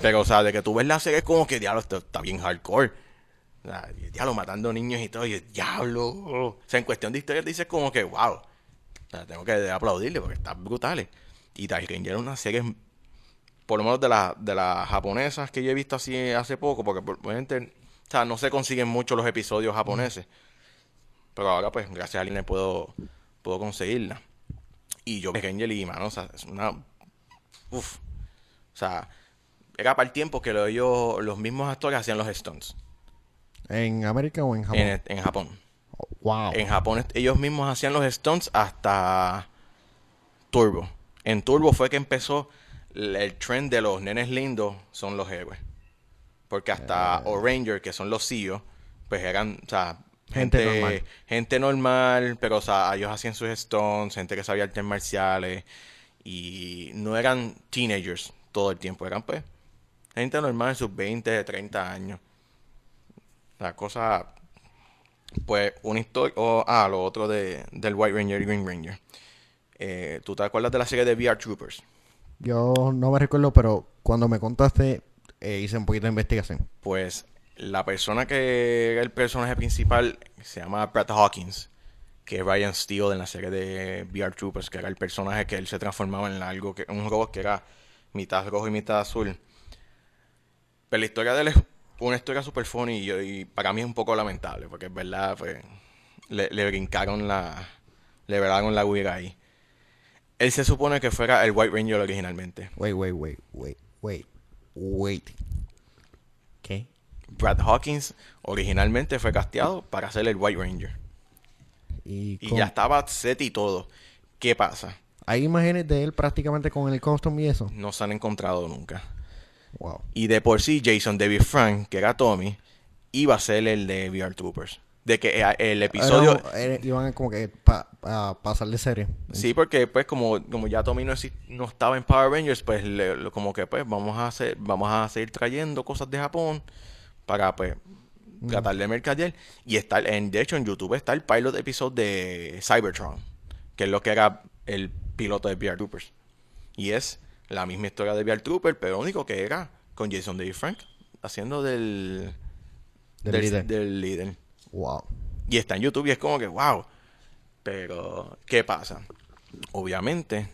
Speaker 2: Pero, o sea, de que tú ves la serie es como que diablo, está bien hardcore. O sea, diablo, matando niños y todo, y diablo. O sea, en cuestión de historia dices como que, wow. O sea, tengo que aplaudirle porque están brutales. Y Dice Ranger es una serie, por lo menos de, la- de las japonesas que yo he visto así hace poco, porque por- obviamente, o sea, no se consiguen mucho los episodios japoneses. Pero ahora, pues, gracias a Line puedo, puedo conseguirla. Y yo, Ranger y, mano, o sea, es una... Uf. O sea, era para el tiempo que lo- ellos, los mismos actores hacían los stunts
Speaker 1: ¿En América o en Japón?
Speaker 2: en, en Japón.
Speaker 1: Wow.
Speaker 2: En Japón ellos mismos hacían los stunts hasta Turbo. En Turbo fue que empezó el, trend de los nenes lindos son los héroes. Porque hasta Oranger, que son los CEOs, pues eran, o sea,
Speaker 1: Gente
Speaker 2: gente,
Speaker 1: normal.
Speaker 2: gente normal, pero o sea, ellos hacían sus stunts, gente que sabía artes marciales y no eran teenagers todo el tiempo, eran pues gente normal en sus 20, 30 años. La cosa, pues, una historia, oh, ah, lo otro de, del White Ranger y Green Ranger. Eh, ¿Tú te acuerdas de la serie de VR Troopers?
Speaker 1: Yo no me recuerdo, pero cuando me contaste, eh, hice un poquito de investigación.
Speaker 2: Pues la persona que el personaje principal se llama Brett Hawkins, que es Ryan Steele en la serie de VR Troopers, que era el personaje que él se transformaba en algo, que un robot que era mitad rojo y mitad azul. Pero la historia de él es una historia super funny y, para mí es un poco lamentable, porque es verdad, pues, le, le brincaron la, le velaron la huida ahí. Él se supone que fuera el White Ranger originalmente.
Speaker 1: Wait, wait, wait, wait, wait, wait. ¿Qué?
Speaker 2: Brad Hawkins originalmente fue casteado para ser el White Ranger.
Speaker 1: Y,
Speaker 2: ya estaba set y todo. ¿Qué pasa?
Speaker 1: hay imágenes de él prácticamente con el costume y eso.
Speaker 2: No se han encontrado nunca.
Speaker 1: Wow.
Speaker 2: Y de por sí, Jason David Frank, que era Tommy, iba a ser el de VR Troopers. De que eh, el episodio...
Speaker 1: Era- era- iban como que pa- a pasar de serie.
Speaker 2: Sí, porque pues como, como ya Tommy no, no estaba en Power Rangers, pues le- como que pues vamos a hacer, vamos a seguir trayendo cosas de Japón para pues tratar de mercadear. Y está en, de hecho en YouTube está el pilot episode de Cybertron, que es lo que era el piloto de VR Troopers. Y es la misma historia de VR Trooper, pero único que era con Jason David Frank, haciendo del,
Speaker 1: Del líder.
Speaker 2: del líder.
Speaker 1: Wow.
Speaker 2: Y está en YouTube y es como que, wow. Pero, ¿qué pasa? Obviamente,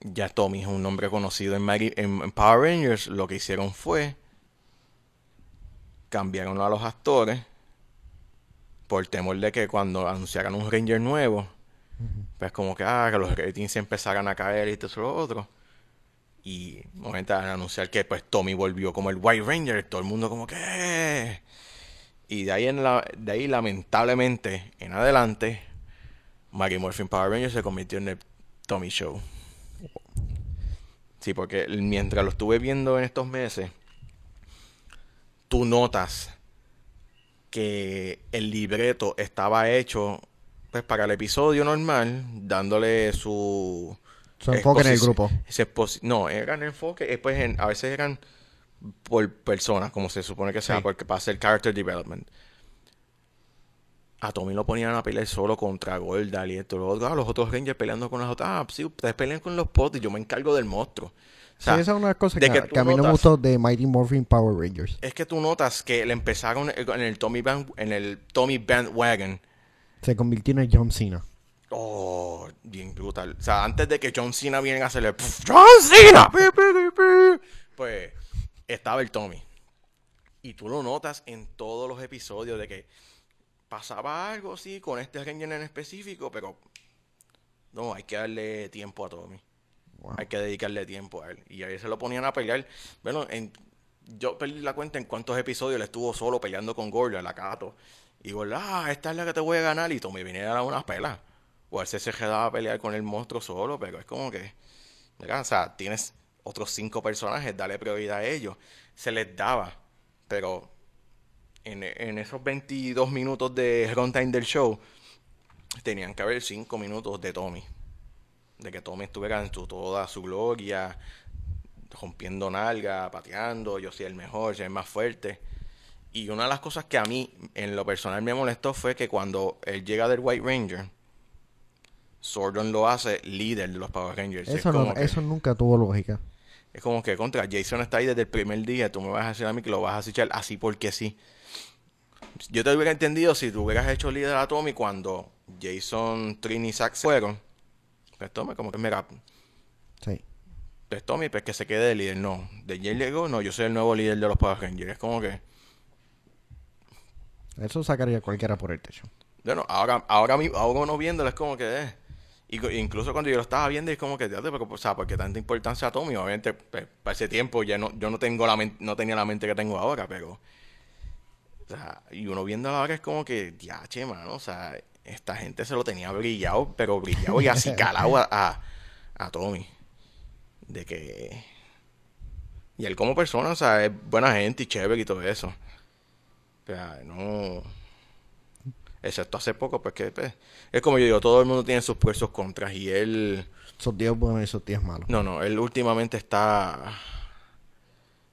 Speaker 2: ya Tommy es un nombre conocido en, Power Rangers. Lo que hicieron fue cambiaron a los actores por temor de que cuando anunciaran un Ranger nuevo, pues como que, ah, que los ratings empezaran a caer y todo eso lo otro. Y momento al anunciar que pues Tommy volvió como el White Ranger, todo el mundo como que... Y de ahí, en la, de ahí lamentablemente, en adelante, Maggie Morphin Power Ranger se convirtió en el Tommy Show. Sí, porque mientras lo estuve viendo en estos meses, tú notas que el libreto estaba hecho pues para el episodio normal, dándole su
Speaker 1: Su enfoque en el grupo.
Speaker 2: no, eran enfoque, eh, pues en- a veces eran por personas, como se supone que sea,
Speaker 1: Sí.
Speaker 2: porque pasa el character development. A Tommy lo ponían a pelear solo contra Goldal y esto, lo otro. Ah, los otros Rangers peleando con las otras. Ah, sí, ustedes pelean con los potes, yo me encargo del monstruo. O sea,
Speaker 1: sí, esa es una cosa que,
Speaker 2: que
Speaker 1: que a mí no me
Speaker 2: notas-
Speaker 1: gustó de Mighty Morphin Power Rangers.
Speaker 2: es que tú notas que le empezaron en el Tommy Band, en el Tommy Bandwagon.
Speaker 1: Se convirtió en el John Cena.
Speaker 2: Oh, bien brutal. O sea, antes de que John Cena viene a hacerle "Pff, John Cena, pi, pi, pi, pi", pues estaba el Tommy. Y tú lo notas en todos los episodios de que pasaba algo, sí, con este Ranger en específico, pero no, hay que darle tiempo a Tommy.
Speaker 1: Wow.
Speaker 2: Hay que dedicarle tiempo a él. Y ahí se lo ponían a pelear. Bueno, en, yo perdí la cuenta en cuántos episodios él estuvo solo peleando con Gorda, la Cato. Y Gorda, ah, esta es la que te voy a ganar. Y Tommy viniera a dar unas pelas. O él se se quedaba a pelear con el monstruo solo, pero es como que. ¿verdad? O sea, tienes otros cinco personajes, dale prioridad a ellos. Se les daba. Pero en, en esos 22 minutos de runtime del show, tenían que haber 5 minutos de Tommy de que Tommy estuviera en su, toda su gloria, rompiendo nalga, pateando, yo soy el mejor, soy el más fuerte. Y una de las cosas que a mí, en lo personal, me molestó fue que cuando él llega del White Ranger, Sordon lo hace líder de los Power Rangers. es,
Speaker 1: Eso, no-
Speaker 2: como que,
Speaker 1: eso nunca tuvo lógica.
Speaker 2: Es como que contra Jason está ahí desde el primer día, tú me vas a decir a mí que lo vas a echar así porque sí. Yo te hubiera entendido si tú hubieras hecho líder a Tommy cuando Jason, Trini y Zack fueron. Pues Tommy, como que mira,
Speaker 1: Sí.
Speaker 2: pues Tommy, pues que se quede de líder. No, de Jay Lego, no, yo soy el nuevo líder de los Power Rangers. Es como que,
Speaker 1: Eso sacaría cualquiera por el techo.
Speaker 2: bueno, ahora, ahora, mi- ahora uno viéndolo es como que, eh. Y incluso cuando yo lo estaba viendo es como que, "Diablo, pero, o sea, ¿por qué tanta importancia a Tommy? Obviamente, pues, para ese tiempo ya no, yo no tengo la no tenía la mente que tengo ahora, pero, o sea, y uno viéndolo ahora es como que, ya, che, mano, o sea, esta gente se lo tenía brillado, pero brillado y así calado a, a, a Tommy. De que, y él como persona, o sea, es buena gente y chévere y todo eso. O sea, no. Excepto hace poco, pues que pues, es como yo digo, todo el mundo tiene sus sus contras. Y él.
Speaker 1: Esos días buenos y esos días malos.
Speaker 2: No, no, él últimamente está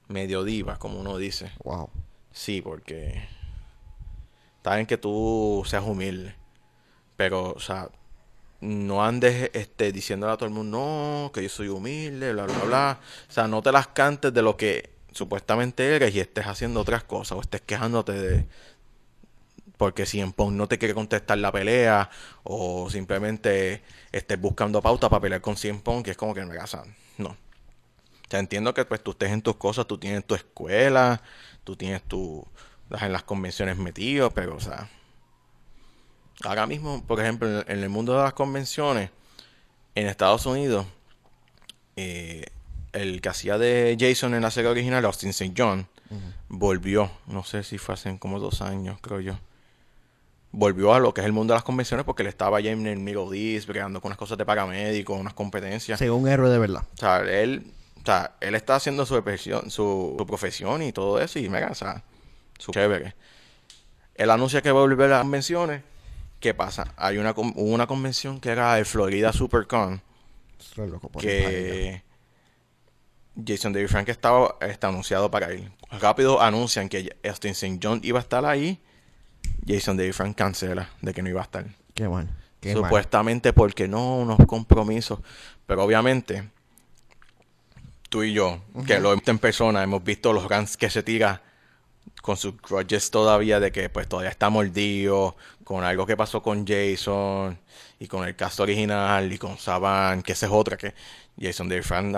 Speaker 2: medio diva, como uno dice.
Speaker 1: Wow.
Speaker 2: Sí, porque está bien que tú seas humilde, pero, o sea, no andes este, diciéndole a todo el mundo, no, que yo soy humilde, bla, bla, bla. O sea, no te las cantes de lo que supuestamente eres y estés haciendo otras cosas o estés quejándote de... Porque si en Pong no te quiere contestar la pelea o simplemente estés buscando pauta para pelear con Cien Pong, que es como que me casa. No. O sea, entiendo que pues tú estés en tus cosas, tú tienes tu escuela, tú tienes tu... Estás en las convenciones metido, pero o sea ahora mismo, por ejemplo, en el mundo de las convenciones, en Estados Unidos, eh, el que hacía de Jason en la serie original, Austin St. John, volvió, no sé si fue hace como dos años, creo yo. Volvió a lo que es el mundo de las convenciones porque él estaba ya en el Middle East, peleando con unas cosas de paramédico, unas competencias.
Speaker 1: Según un héroe de verdad.
Speaker 2: O sea, él, o sea, él está haciendo su, profesión, su, profesión y todo eso y me o sea, su chévere. Él anuncia que va a volver a las convenciones ¿Qué pasa? Hay una, una convención que era el Florida SuperCon. Que Jason David Frank estaba está anunciado para ir. Rápido anuncian que Austin St. John iba a estar ahí. Jason David Frank cancela de que no iba a estar.
Speaker 1: Qué bueno.
Speaker 2: Supuestamente porque no, unos compromisos. Pero obviamente, tú y yo, que lo hemos visto en persona, hemos visto los guns que se tira con sus grudges todavía de que pues todavía está mordido, con algo que pasó con Jason y con el cast original y con Saban, que esa es otra que Jason David Frank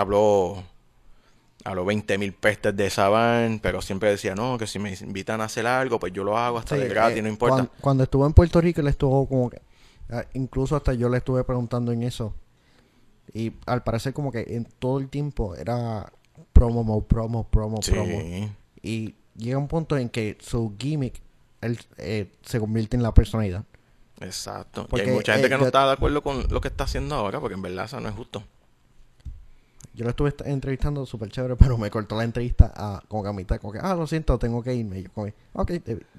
Speaker 2: habló habló 20 mil pestes de Saban, pero siempre decía, no, que si me invitan a hacer algo, pues yo lo hago hasta de gratis, eh, no importa.
Speaker 1: Cuando, estuvo en Puerto Rico, le estuvo como que, ah, incluso hasta yo le estuve preguntando en eso. Y al parecer como que en todo el tiempo era promo, promo, promo, promo. Y llega un punto en que su gimmick él, eh, se convierte en la personalidad.
Speaker 2: Exacto. y hay mucha gente que no está de acuerdo con lo que está haciendo ahora, porque en verdad eso no es justo.
Speaker 1: Yo lo estuve entrevistando súper chévere, pero me cortó la entrevista a, como que a mitad, como que, ah, lo siento, tengo que irme. Y yo como, ok,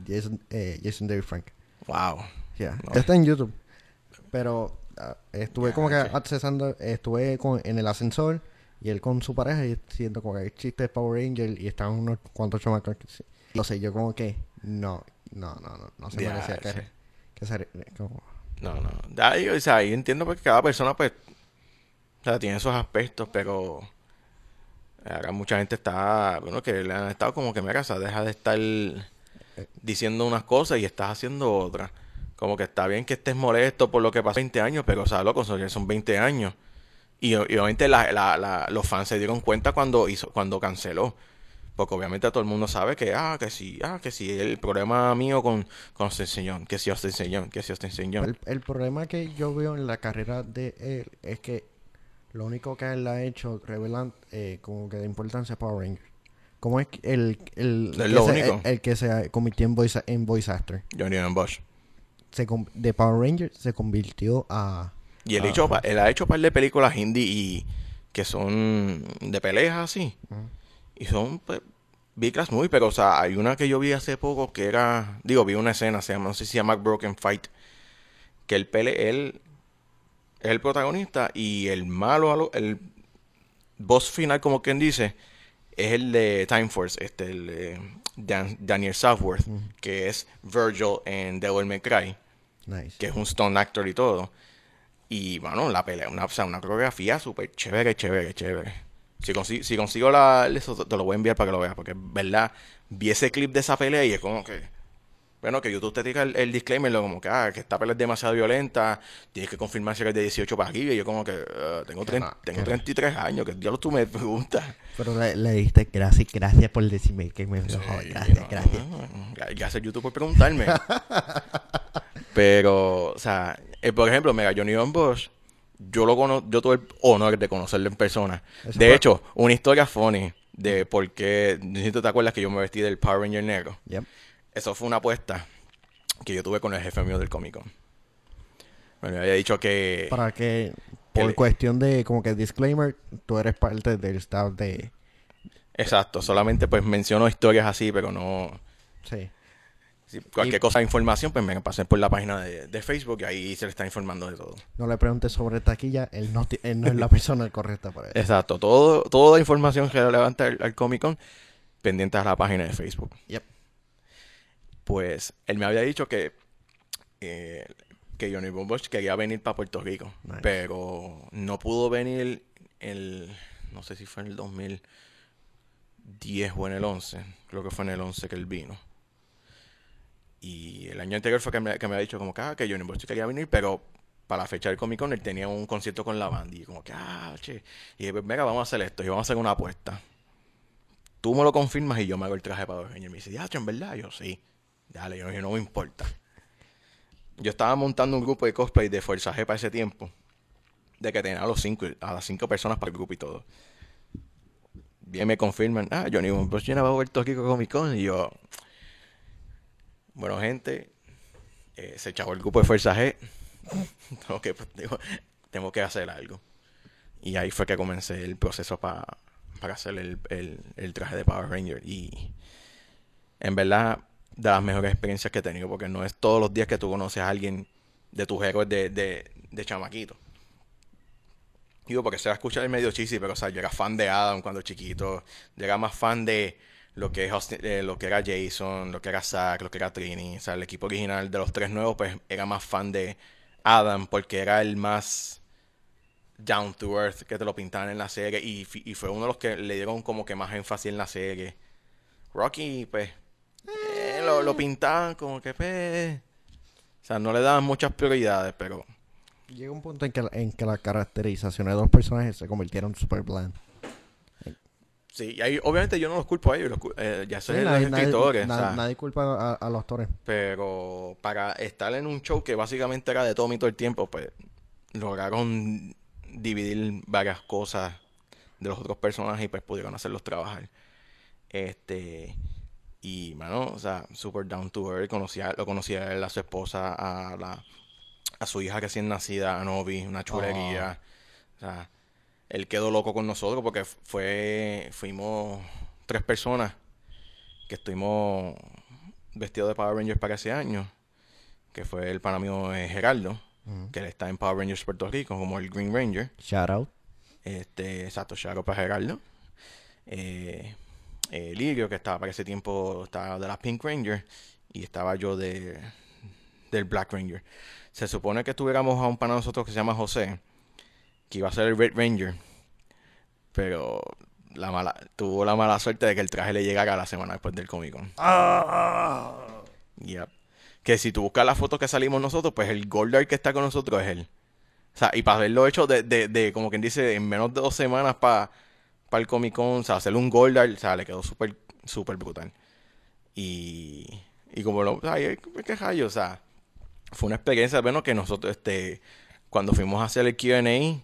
Speaker 1: Jason, eh, Jason David Frank.
Speaker 2: Wow.
Speaker 1: Yeah. Está en YouTube. Pero ah, estuve como que accesando, estuve con, en el ascensor y él con su pareja y siento como que hay chistes de Power Ranger y estaban unos cuantos chamacos. No sé, yo como que no, no, no, no, no se merecía que, que ser como...
Speaker 2: No, no. Yo, o sea, yo entiendo porque cada persona pues o sea, tiene esos aspectos, pero ahora mucha gente está, bueno, que le han estado como que me casa, deja de estar diciendo unas cosas y estás haciendo otras. Como que está bien que estés molesto por lo que pasó 20 años, pero o sea, loco, son 20 años. Y, obviamente los fans se dieron cuenta cuando cuando canceló. Porque obviamente todo el mundo sabe que, ah, que sí, ah, que sí, el problema mío con, con Señor, que si os enseñó, que os enseñó.
Speaker 1: El, el problema que yo veo en la carrera de él es que lo único que él ha hecho revelan eh, como que de importancia a Power Rangers. Como es el, el, el, que se convirtió en voice, en voice actor.
Speaker 2: Johnny Bosch.
Speaker 1: Se, de Power Rangers se convirtió a
Speaker 2: y él, hecho, él ha hecho un par de películas indie y que son de peleas así. Y son pues, Big muy, pero o sea, hay una que yo vi hace poco que era, digo, vi una escena, se llama, no sé si se llama Broken Fight, que el pele, él es el protagonista y el malo, el boss final, como quien dice, es el de Time Force, este, el Daniel Southworth, que es Virgil en Devil May Cry, que es un stone actor y todo. Y bueno, la pelea, una, o sea, una coreografía súper chévere, chévere, chévere. Si, consigo, si consigo la, eso, te lo voy a enviar para que lo veas, porque verdad, vi ese clip de esa pelea y es como que. Bueno, que YouTube te diga el, disclaimer, lo como que, ah, que esta pelea es demasiado violenta, tienes que confirmar si eres de 18 para aquí. Y yo, como que, uh, tengo, tengo 33 años, que diablos tú me preguntas.
Speaker 1: Pero le, le diste gracias, gracias por decirme que me sí, Gracias, gracias.
Speaker 2: Gracias, YouTube, por preguntarme. Pero, o sea, eh, por ejemplo, mega Johnny Bosch, yo lo conozco, yo tuve el honor de conocerlo en persona. de hecho, una historia funny de por qué, necesito te acuerdas que yo me vestí del Power Ranger negro. Eso fue una apuesta que yo tuve con el jefe mío del Comic Con. me había dicho que...
Speaker 1: Para que, por cuestión de, como que disclaimer, tú eres parte del staff de...
Speaker 2: Exacto, solamente pues menciono historias así, pero no... Sí cualquier cosa de información, pues me pasen por la página de, Facebook y ahí se le está informando de todo.
Speaker 1: No le preguntes sobre taquilla, él no, no es la persona correcta para eso.
Speaker 2: Exacto, todo, toda información que levanta al, Comic Con pendiente a la página de Facebook.
Speaker 1: Yep.
Speaker 2: Pues él me había dicho que, eh, que Johnny Bosch quería venir para Puerto Rico,
Speaker 1: Nice.
Speaker 2: pero no pudo venir el, no sé si fue en el 2010 o en el 11, creo que fue en el 11 que él vino. Y el año anterior fue que me, que me había dicho como que, ah, que Johnny Bosch quería venir, pero para la fecha del Comic Con él tenía un concierto con la banda y como que, ah, che. Y dije, pues, venga, vamos a hacer esto y vamos a hacer una apuesta. Tú me lo confirmas y yo me hago el traje para Ranger. Y me dice, ya, en verdad, yo sí. Dale, yo, yo no me importa. Yo estaba montando un grupo de cosplay de Fuerza G para ese tiempo. De que tenía a, los cinco, a las cinco personas para el grupo y todo. Bien me confirman, ah, Johnny Bosch viene a Puerto Rico Comic Con. Y yo, bueno, gente, eh, se echó el grupo de Fuerza G. tengo, que, tengo que hacer algo. Y ahí fue que comencé el proceso pa- para hacer el, el- el traje de Power Ranger. Y en verdad, de las mejores experiencias que he tenido, porque no es todos los días que tú conoces a alguien de tus héroes de, de, de chamaquito. Digo, porque se va a escuchar el medio chisi, pero o sea, yo era fan de Adam cuando chiquito. Yo era más fan de lo que, es eh, lo que era Jason, lo que era Zack, lo que era Trini. O sea, el equipo original de los tres nuevos, pues era más fan de Adam porque era el más down to earth que te lo pintaban en la serie. Y fue uno de los que le dieron como que más énfasis en la serie. Rocky, pues, lo, lo pintaban como que, pues. O sea, no le daban muchas prioridades, pero.
Speaker 1: Llega un punto en que, en que las caracterizaciones de los personajes se convirtieron super bland.
Speaker 2: Sí, y ahí, obviamente yo no los culpo a ellos, los eh, ya son
Speaker 1: Sí,
Speaker 2: los
Speaker 1: nadie-
Speaker 2: escritores,
Speaker 1: na-
Speaker 2: o sea,
Speaker 1: nadie culpa a, a los actores.
Speaker 2: pero para estar en un show que básicamente era de Tommy todo el tiempo, pues lograron dividir varias cosas de los otros personajes y pues pudieron hacerlos trabajar. Este, y mano, o sea, super down to earth, conocía, lo conocía a él, a su esposa, a la, a su hija recién nacida, a Novi, una chulería. O sea, él quedó loco con nosotros porque fue, fuimos tres personas que estuvimos vestidos de Power Rangers para ese año. Que fue el pana mío eh, Geraldo,
Speaker 1: Ujú.
Speaker 2: que él está en Power Rangers Puerto Rico como el Green Ranger.
Speaker 1: Shout out.
Speaker 2: Este, exacto, Shadow para Geraldo. Eh, eh, Lirio, que estaba para ese tiempo, estaba de la Pink Ranger. Y estaba yo de del Black Ranger. Se supone que tuviéramos a un pana de nosotros que se llama José, que iba a ser el Red Ranger. Pero la mala, tuvo la mala suerte de que el traje le llegara la semana después del Comic Con. Yep. Que si tú buscas la foto que salimos nosotros, pues el Goldar que está con nosotros es él. O sea, y para haberlo hecho de, de, de como quien dice, en menos de dos semanas para el Comic Con, o sea, hacerle un Goldar, o sea, le quedó súper, súper brutal. Y, y como lo, ay, qué rayo, o sea, fue una experiencia, bueno, que nosotros, este, cuando fuimos a hacer el Q&A,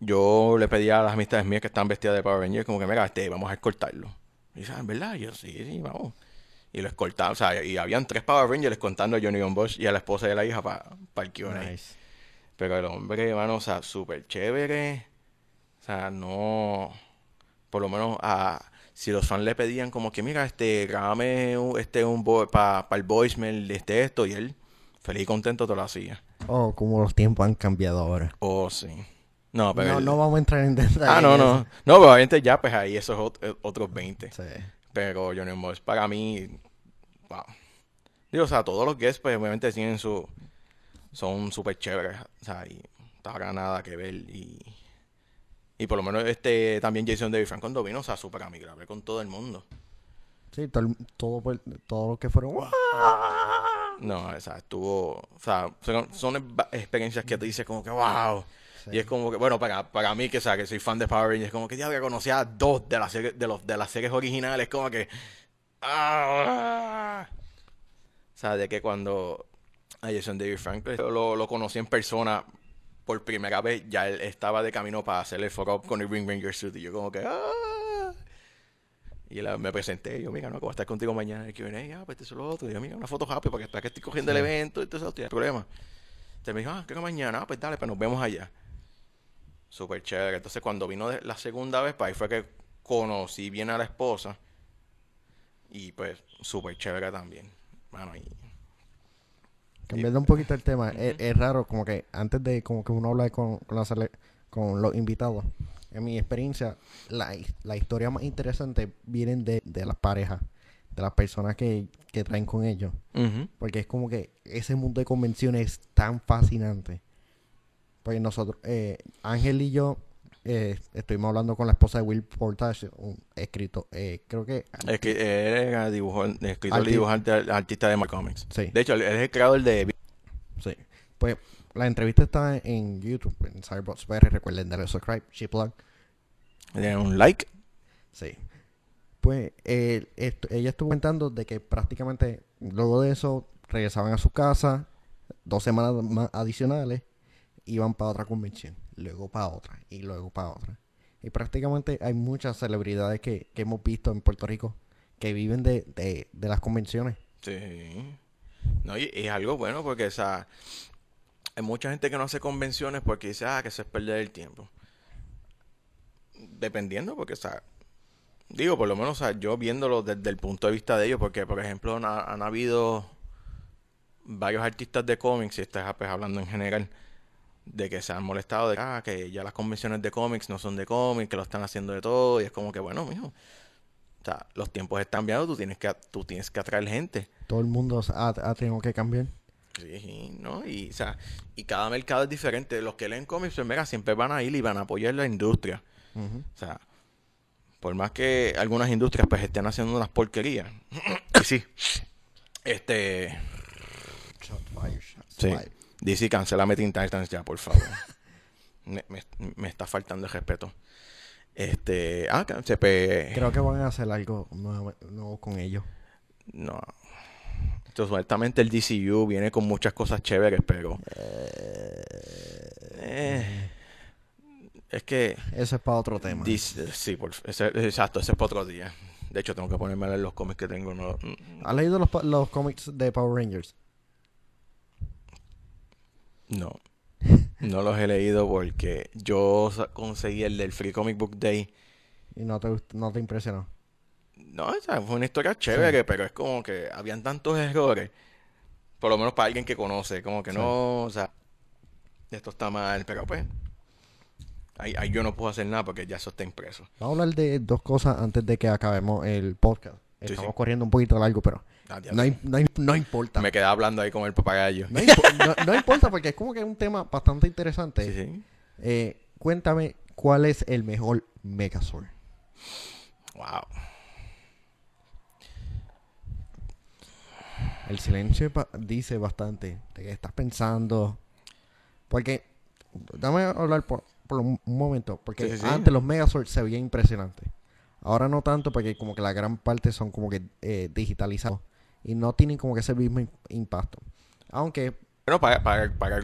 Speaker 2: yo le pedí a las amistades mías que están vestidas de Power Rangers, como que, mira, este, vamos a escoltarlo. Y dice, "Ah, ¿en verdad? Y yo, sí, sí, vamos. Y lo escoltaba, o sea, y habían tres Power Rangers contando a Johnny Gun Bosch y a la esposa y a la hija para el Q&A.
Speaker 1: Nice.
Speaker 2: Pero el hombre, mano, o sea, súper chévere. O sea, no. Por lo menos a. Si los fans le pedían como que, mira, este, grábame un- este, un para el voicemail de este esto, y él, feliz y contento, te lo hacía.
Speaker 1: Oh, como los tiempos han cambiado ahora.
Speaker 2: Oh, sí. No, pero.
Speaker 1: No, vamos a entrar en detalle.
Speaker 2: ah, no, no.
Speaker 1: eso.
Speaker 2: No, pero obviamente ya, pues ahí esos eh, otros 20.
Speaker 1: Sí.
Speaker 2: Pero Johnny Bosch, para mí, wow. Digo, o sea, todos los guests, pues obviamente tienen su. Son súper chéveres. O sea, y no habrá nada que ver. Y. Y por lo menos este también Jason David Frank cuando vino, o sea, súper amigable con todo el mundo.
Speaker 1: Sí, todo, todo, por- todo lo que fueron.
Speaker 2: No, o sea, estuvo. O sea, son, experiencias que te dices como que wow.
Speaker 1: Sí.
Speaker 2: Y es como que, bueno, para, para mí, que, o sea, que soy fan de Power Rangers, como que ya que conocía a dos de las series, de los, de las series originales, como que. ¡ah! O sea, de que cuando a Jason David Franklin lo, lo conocí en persona por primera vez, ya él estaba de camino para hacer el fuck up con el Ring Ranger suit. Y yo, como que. ¡ah! Y me presenté, y yo, mira, no, a estar contigo mañana el Q&A, ah, pues esto es lo otro. Y yo, mira, una foto rápida para que, para que estoy cogiendo el
Speaker 1: Sí.
Speaker 2: evento, y todo eso, no problema. Entonces me dijo, ah, creo que mañana, ah, pues dale, pues nos vemos allá. Súper chévere. Entonces cuando vino de- la segunda vez, pues ahí fue que conocí bien a la esposa. Y pues súper chévere también. Bueno, y...
Speaker 1: Cambiando un poquito el tema, es, es raro como que antes de como que uno habla con, con, la sele- con los invitados, en mi experiencia, la, la historia más interesante vienen de, de las parejas. de las personas que, que traen con ellos. Porque es como que ese mundo de convenciones es tan fascinante. Pues nosotros, eh, Ángel y yo, eh, estuvimos hablando con la esposa de Will Portage, un escrito, eh, creo que...
Speaker 2: Es que era dibujo, escritor y dibujante artista de Comics.
Speaker 1: Sí.
Speaker 2: De hecho, él es el creador de
Speaker 1: Sí. Pues la entrevista está en YouTube, en Cyberbots PR. Recuerden darle subscribe,
Speaker 2: de un like.
Speaker 1: Sí. Pues eh, esto- ella estuvo comentando de que prácticamente luego de eso regresaban a su casa, dos semanas más adicionales, iban para otra convención, luego para otra y luego para otra. Y prácticamente hay muchas celebridades que, que hemos visto en Puerto Rico que viven de, de, de las convenciones.
Speaker 2: Sí. No, y, es algo bueno porque, o sea, hay mucha gente que no hace convenciones porque dice, ah, que eso es perder el tiempo. Dependiendo, porque, o sea, digo, por lo menos, yo viéndolo desde el punto de vista de ellos, porque, por ejemplo, han, han habido varios artistas de cómics, y estás pues, hablando en general, de que se han molestado de ah, que ya las convenciones de cómics no son de cómics, que lo están haciendo de todo, y es como que, bueno, mijo, o sea, los tiempos están cambiando, tú tienes que, tú tienes que atraer gente.
Speaker 1: Todo el mundo ha, ha tenido que cambiar.
Speaker 2: Sí, ¿no? Y, o sea, y cada mercado es diferente. Los que leen cómics, pues, mira, siempre van a ir y van a apoyar la industria. O sea, por más que algunas industrias pues estén haciendo unas porquerías. sí. Este,
Speaker 1: Shot fire, shots
Speaker 2: sí.
Speaker 1: fire.
Speaker 2: DC, cancelame Teen Titans ya, por favor. me, me- me está faltando el respeto. Este, ah, pe-
Speaker 1: Creo que van a hacer algo nuevo, nuevo con ellos.
Speaker 2: no. Entonces, supuestamente el DCU viene con muchas cosas chéveres, pero eh, es que
Speaker 1: Eso es para otro tema.
Speaker 2: Dice- sí, por, ese- exacto, ese es para otro día. De hecho, tengo que ponerme a leer los cómics que tengo. No,
Speaker 1: ¿Has leído los, los cómics de Power Rangers?
Speaker 2: No, no los he leído porque yo conseguí el del Free Comic Book Day.
Speaker 1: Y no te, no te impresionó.
Speaker 2: No, o sea, fue una historia chévere, pero es como que habían tantos errores. Por lo menos para alguien que conoce, como que
Speaker 1: Sí.
Speaker 2: no, o sea, esto está mal, pero pues, ahí, ahí yo no puedo hacer nada porque ya eso está impreso.
Speaker 1: Vamos a hablar de dos cosas antes de que acabemos el podcast. Estamos
Speaker 2: sí.
Speaker 1: corriendo un poquito largo, pero no, no, no importa.
Speaker 2: Me quedé hablando ahí con el papagayo.
Speaker 1: No, impo- no- importa porque es como que es un tema bastante interesante.
Speaker 2: Sí, sí.
Speaker 1: Eh, cuéntame cuál es el mejor Megazord.
Speaker 2: Wow.
Speaker 1: El silencio dice bastante de que estás pensando. Porque, dame hablar por, por un, momento. Porque
Speaker 2: Sí, sí, sí.
Speaker 1: antes los Megazord se veían impresionantes. Ahora no tanto porque como que la gran parte son como que eh, digitalizados. Y no tienen como que ese mismo im- impacto. Aunque,
Speaker 2: Bueno, para, para, para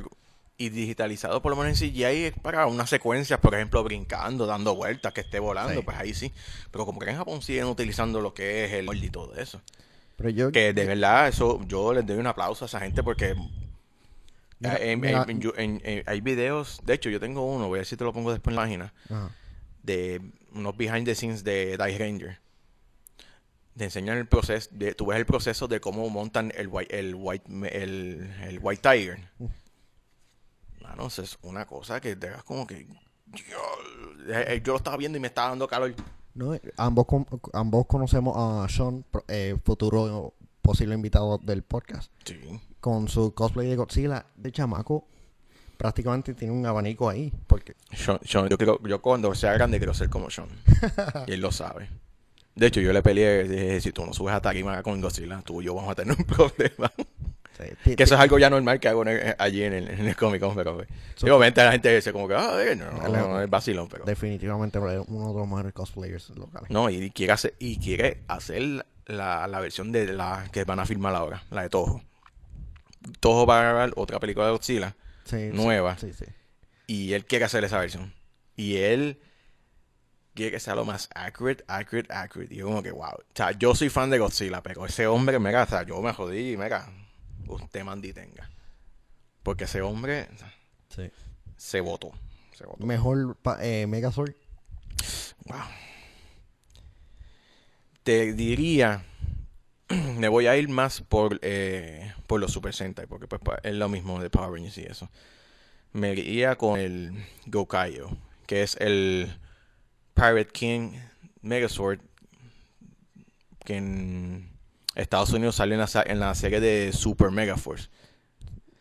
Speaker 2: y digitalizado por lo menos en CGI es para unas secuencias, por ejemplo, brincando, dando vueltas, que esté volando,
Speaker 1: Sí.
Speaker 2: pues ahí sí. Pero como que en Japón siguen utilizando lo que es el y todo eso.
Speaker 1: pero yo...
Speaker 2: Que de verdad, eso yo les doy un aplauso a esa gente porque
Speaker 1: Mira,
Speaker 2: eh, en-
Speaker 1: mira-
Speaker 2: en- yo- en- en- hay videos, de hecho yo tengo uno, voy a ver si te lo pongo después en la página,
Speaker 1: Ajá.
Speaker 2: de unos behind the scenes de Die Ranger. Te enseñan el proceso, de, tú ves el proceso de cómo montan el white, el white, el, el white tiger. Mano, eso es una cosa que te das como que yo, eh, yo lo estaba viendo y me estaba dando calor.
Speaker 1: No, eh, ambos, ambos conocemos a Sean, eh, futuro posible invitado del podcast.
Speaker 2: Sí.
Speaker 1: Con su cosplay de Godzilla de chamaco, prácticamente tiene un abanico ahí. Porque
Speaker 2: Sean- Sean, yo, quiero, yo cuando sea grande quiero ser como Sean. y él lo sabe. De hecho, yo le peleé, dije, si tú no subes a tarima con Godzilla, tú y yo vamos a tener un problema.
Speaker 1: eh, ti-
Speaker 2: que eso es algo ya normal que hago en el- allí en el, en el Comic Con, pero pues,
Speaker 1: So-
Speaker 2: sí, obviamente la gente dice como que, ah, eh, no, no, no, es vacilón, pero...
Speaker 1: definitivamente uno de los mejores cosplayers locales.
Speaker 2: No, y quiere hacer, y quiere hacer la, la versión de la que van a filmar ahora, la de Toho. Toho va a grabar otra película de Godzilla
Speaker 1: Sí, sí,
Speaker 2: nueva.
Speaker 1: Sí, sí.
Speaker 2: y él quiere hacer esa versión. Y él quiere que sea lo más accurate, accurate, accurate. Y yo como que, wow. O sea, yo soy fan de Godzilla, pero ese hombre, mega, o sea, yo me jodí y mega, usted mandi tenga. Porque ese hombre
Speaker 1: sí.
Speaker 2: se votó. Se votó.
Speaker 1: Mejor eh, Megazord.
Speaker 2: Wow. Te diría, me voy a ir más por, eh, por los Super Sentai, porque pues es lo mismo de Power Rangers y eso. Me iría con el Gokayo, que es el Pirate King Megazord, que en- Estados Unidos salió en la, en la serie de Super Mega Force.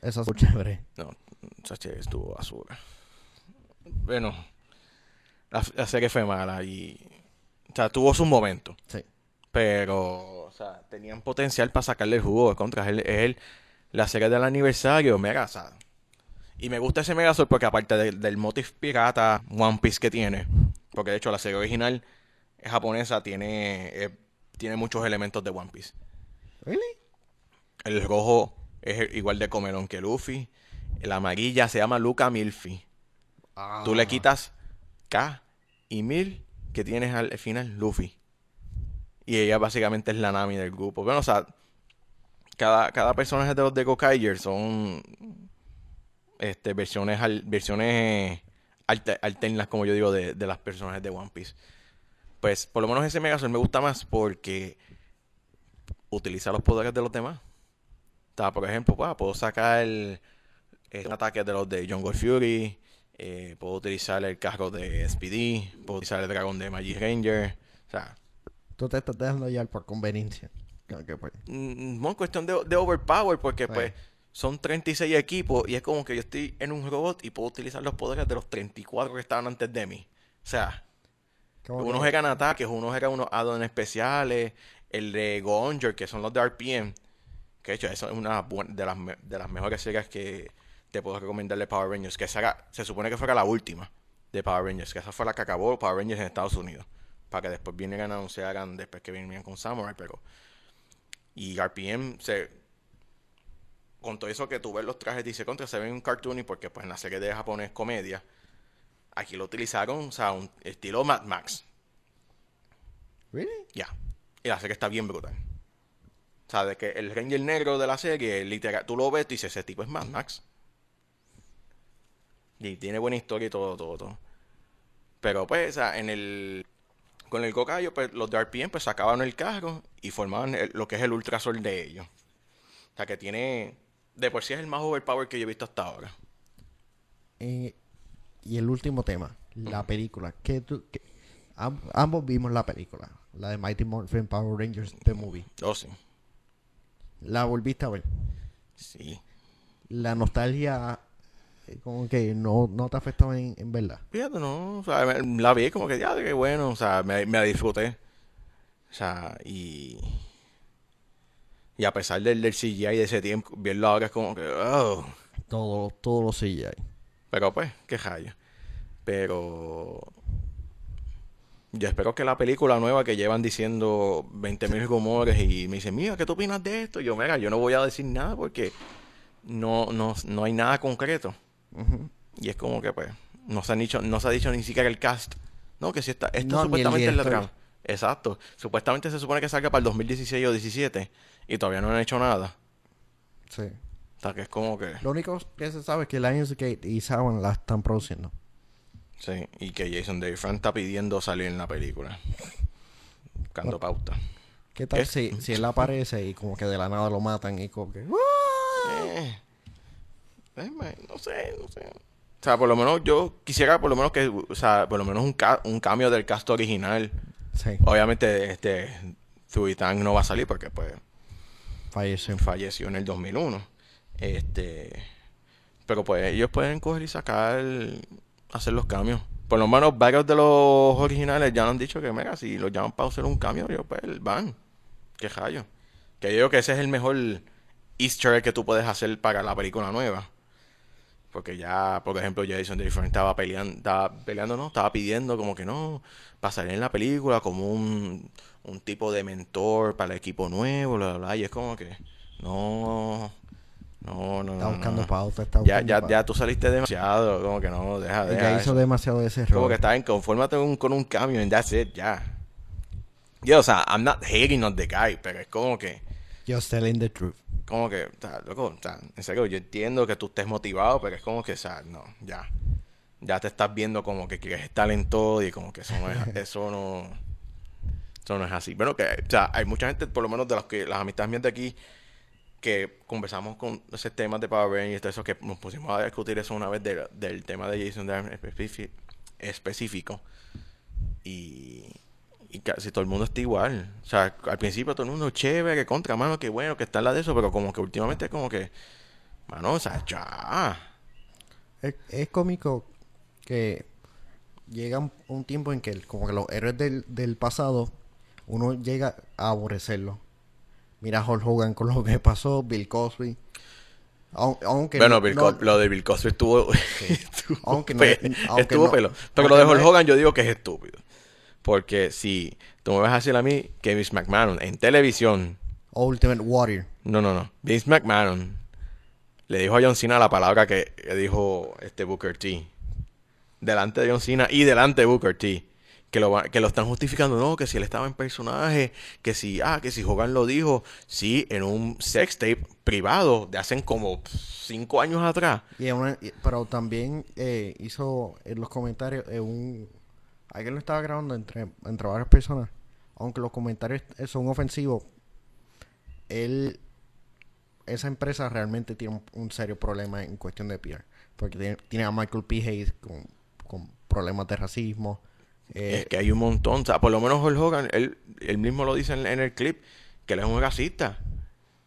Speaker 1: Eso es chévere.
Speaker 2: No, esa serie estuvo basura. Bueno, la, la serie fue mala y. O sea, tuvo sus momentos.
Speaker 1: Sí.
Speaker 2: Pero, o sea, tenían potencial para sacarle el jugo de contra. Es, el- es el- la serie del aniversario, mega, o sea, Y me gusta ese Megazord porque aparte del, del motif pirata One Piece que tiene, porque de hecho la serie original es japonesa, tiene, eh, tiene muchos elementos de One Piece.
Speaker 1: ¿Really?
Speaker 2: El rojo es igual de comelón que Luffy. La amarilla se llama Luca Milfi. Tú le quitas K y Mil que tienes al final Luffy. Y ella básicamente es la Nami del grupo. Bueno, o sea, cada, cada personaje de los de Gokaiger son este, versiones, al- versiones alte- alternas, como yo digo, de, de las personajes de One Piece. Pues por lo menos ese Megazord me gusta más porque utiliza los poderes de los demás. O sea, por ejemplo, pues, puedo sacar el, el ataque de los de Jungle Fury, eh, puedo utilizar el carro de SPD, puedo utilizar el dragón de Magic Ranger. O sea,
Speaker 1: Tú te estás dejando ya por conveniencia. Que pues.
Speaker 2: mm, no es cuestión de, de overpower porque pues. Son 36 equipos y es como que yo estoy en un robot y puedo utilizar los poderes de los 34 que estaban antes de mí. O sea, unos eran ataques, unos eran unos add especiales, el de Gonger, que son los de RPM, que de hecho eso es una de las, de las mejores series que te puedo recomendar de Power Rangers, que esa se supone que fuera la última de Power Rangers, que esa fue la que acabó Power Rangers en Estados Unidos, para que después vinieran a anunciaran después que vinieran con Samurai, pero... Y RPM se... Con todo eso que tú ves los trajes, dice contra, se ven un cartoon y porque pues en la serie de japonés comedia, aquí lo utilizaron, o sea, un estilo Mad Max.
Speaker 1: ¿Really?
Speaker 2: Ya. Y la serie está bien brutal. O sea, de que el Ranger negro de la serie, literal, tú lo ves y dices, ese tipo es Mad Max. Y tiene buena historia y todo, todo, todo. Pero pues, o sea, en el... Con el Gokayo, pues los de RPM pues sacaban el carro y formaban el- lo que es el Ultrasol de ellos. O sea, que tiene... De por sí es el más overpower que yo he visto hasta ahora.
Speaker 1: Eh, y el último tema, la película. ¿Qué tú, qué- ambos vimos la película, la de Mighty Morphin Power Rangers The Movie.
Speaker 2: Oh, sí.
Speaker 1: La volviste a ver.
Speaker 2: Sí.
Speaker 1: La nostalgia, eh, como que no, no te afectó en, en verdad.
Speaker 2: Fíjate, no, o sea, me- la vi como que ya, qué bueno, o sea, me, me la disfruté. O sea, y. Y a pesar del, del CGI de ese tiempo, verlo ahora es como que. Oh.
Speaker 1: Todo, todo lo ahí.
Speaker 2: Pero pues, qué rayo. Pero. Yo espero que la película nueva que llevan diciendo 20.000 rumores y me dicen, mira, ¿qué tú opinas de esto? Yo, mira, yo no voy a decir nada porque no, no, no hay nada concreto. Y es como que, pues, no se, han dicho, no se ha dicho ni siquiera el cast. No, que si está, esto
Speaker 1: No,
Speaker 2: supuestamente es la trama. Exacto. Supuestamente se supone que salga para el 2016 o 17 y todavía no han hecho nada.
Speaker 1: Sí.
Speaker 2: O sea, que es como que...
Speaker 1: Lo único que se sabe es que Lionsgate y Saban la están produciendo.
Speaker 2: Sí, y que Jason David Frank está pidiendo salir en la película. Buscando pauta.
Speaker 1: ¿Qué tal si, si él aparece y como que de la nada lo matan y como que...
Speaker 2: Eh, eh, man, no sé, no sé. O sea, por lo menos yo quisiera por lo menos que, o sea, por lo menos un, ca- un cambio del cast original.
Speaker 1: Sí,
Speaker 2: Obviamente, este, Zuitang no va a salir porque, pues,
Speaker 1: falleció.
Speaker 2: falleció en el 2001. Este, pero pues ellos pueden coger y sacar, hacer los cambios. Por lo menos varios de los originales ya han dicho que, mira, si los llaman para hacer un cambio, yo, pues van. Qué rayo. Que yo creo que ese es el mejor easter egg que tú puedes hacer para la película nueva. Porque ya, por ejemplo, Jason Different estaba peleando, estaba peleando, no, estaba pidiendo como que no, pasaría en la película como un, un tipo de mentor para el equipo nuevo, bla, bla, bla, y es como que, no, no, no,
Speaker 1: Está buscando
Speaker 2: no.
Speaker 1: pauta, está
Speaker 2: Ya,
Speaker 1: buscando
Speaker 2: ya,
Speaker 1: pauta.
Speaker 2: ya tú saliste demasiado, como que no, deja, deja
Speaker 1: ya hizo
Speaker 2: eso.
Speaker 1: demasiado de ese
Speaker 2: Como
Speaker 1: rol.
Speaker 2: que está en confórmate un- con un cambio and that's it, ya. Yo, o sea, I'm not hating on the guy, pero es como que,
Speaker 1: Just telling the truth.
Speaker 2: como que, o sea, loco, o sea, en serio, yo entiendo que tú estés motivado, pero es como que, o sea, no, ya. Ya te estás viendo como que quieres estar en todo y como que eso no es, eso no, eso no es así. Bueno, que, o sea, hay mucha gente, por lo menos de los que, las amistades mías de aquí, que conversamos con ese tema de Power Rangers y todo eso, que nos pusimos a discutir eso una vez de- del tema de Jason David específico. Y, y casi todo el mundo está igual. O sea, al principio todo el mundo chévere, contra, mano, que bueno, que está la de eso, pero como que últimamente es como que, mano, o sea, ya.
Speaker 1: Es, cómico que llega un, tiempo en que como que los héroes del, del pasado uno llega a aborrecerlo. Mira a Hulk Hogan con lo que pasó, Bill Cosby. Aun- Aunque
Speaker 2: bueno,
Speaker 1: no-
Speaker 2: Bill
Speaker 1: no-
Speaker 2: lo de Bill Cosby estuvo, estuvo,
Speaker 1: Aunque no-
Speaker 2: pe-
Speaker 1: aunque
Speaker 2: estuvo pelo. Pero lo de Hulk Hogan yo digo que es estúpido. Porque si tú me vas a decir a mí que Vince McMahon en televisión,
Speaker 1: Ultimate Warrior.
Speaker 2: no, no, no, Vince McMahon le dijo a John Cena la palabra que, que dijo este Booker T. Delante de John Cena y delante de Booker T. Que lo, que lo están justificando, no, que si él estaba en personaje, que si, ah, que si Hogan lo dijo, sí, en un sex tape privado de hace como cinco años atrás.
Speaker 1: Y pero también eh, hizo en los comentarios eh, un... Alguien lo estaba grabando entre, entre varias personas. Aunque los comentarios eh, son ofensivos. Él... Esa empresa realmente tiene un, serio problema en cuestión de PR. Porque tiene, a Michael P. Hayes con problemas de racismo. Eh,
Speaker 2: Es que hay un montón. O sea, por lo menos Hulk Hogan, él, él mismo lo dice en, en el clip, que él es un racista.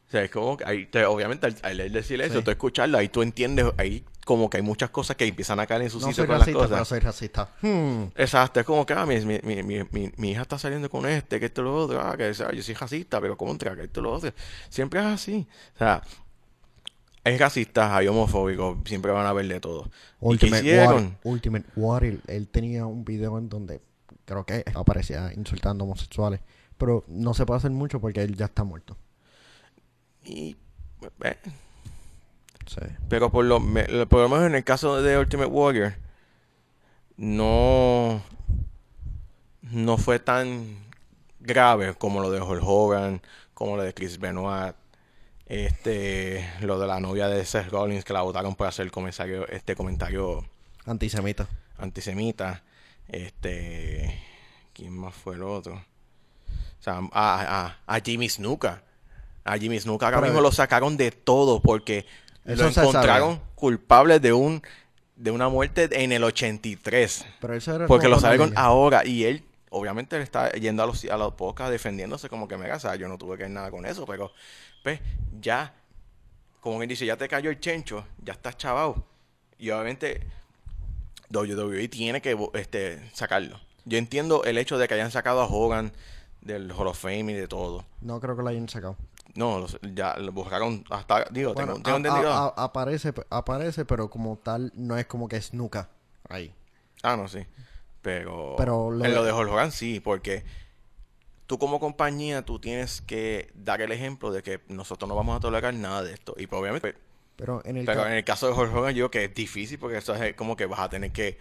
Speaker 2: O sea, es como que ahí te- obviamente al, al él decir eso,
Speaker 1: Sí.
Speaker 2: tú escucharlo, ahí tú entiendes, ahí como que hay muchas cosas que empiezan a caer en su
Speaker 1: no
Speaker 2: sitio
Speaker 1: soy
Speaker 2: con las
Speaker 1: racista,
Speaker 2: cosas.
Speaker 1: pero soy racista. Hmm.
Speaker 2: Exacto, es como que ah, mi, mi, mi- mi hija está saliendo con este, que esto lo otro, ah, que o sea, yo soy racista, pero contra, que esto lo otro. Siempre es así. O sea, hay racistas, hay homofóbicos, siempre van a ver de todo. ¿Y
Speaker 1: Ultimate
Speaker 2: hicieron?
Speaker 1: Warrior, Ultimate Warrior, él tenía un video en donde creo que aparecía insultando homosexuales, pero no se puede hacer mucho porque él ya está muerto.
Speaker 2: Y, eh,
Speaker 1: Sí.
Speaker 2: Pero por lo, me- por lo menos en el caso de Ultimate Warrior, no, no fue tan grave como lo de Hulk Hogan, como lo de Chris Benoit, este, lo de la novia de Seth Rollins que la votaron por hacer comentario, este comentario
Speaker 1: Antisemita.
Speaker 2: antisemita, este, ¿quién más fue el otro? O sea, a, a, a Jimmy Snuka. A Jimmy Snuka ahora mismo lo sacaron de todo porque
Speaker 1: Eso
Speaker 2: lo
Speaker 1: se sabe.
Speaker 2: encontraron culpable de un de una muerte en el 83.
Speaker 1: Pero eso era
Speaker 2: Porque lo salieron ahora y él, obviamente, él está yendo a los, a los podcasts defendiéndose como que mega, o sea, yo no tuve que ver nada con eso, pero pues ya, como él dice, ya te cayó el chencho, ya estás chavado. Y obviamente WWE tiene que este, sacarlo. Yo entiendo el hecho de que hayan sacado a Hogan del Hall of Fame y de todo.
Speaker 1: No creo que lo hayan sacado.
Speaker 2: No, los- ya lo buscaron hasta, digo,
Speaker 1: Bueno,
Speaker 2: tengo, tengo
Speaker 1: a-
Speaker 2: entendido.
Speaker 1: a- a- aparece, aparece, pero como tal no es como que Snuka ahí.
Speaker 2: Ah, no, sí. Pero,
Speaker 1: Pero lo
Speaker 2: en lo
Speaker 1: de-
Speaker 2: de Hulk Hogan sí, porque tú como compañía, tú tienes que dar el ejemplo de que nosotros no vamos a tolerar nada de esto. Y pues, obviamente,
Speaker 1: Pero en el
Speaker 2: pero en el caso de Hulk Hogan, yo que es difícil porque eso es como que vas a tener que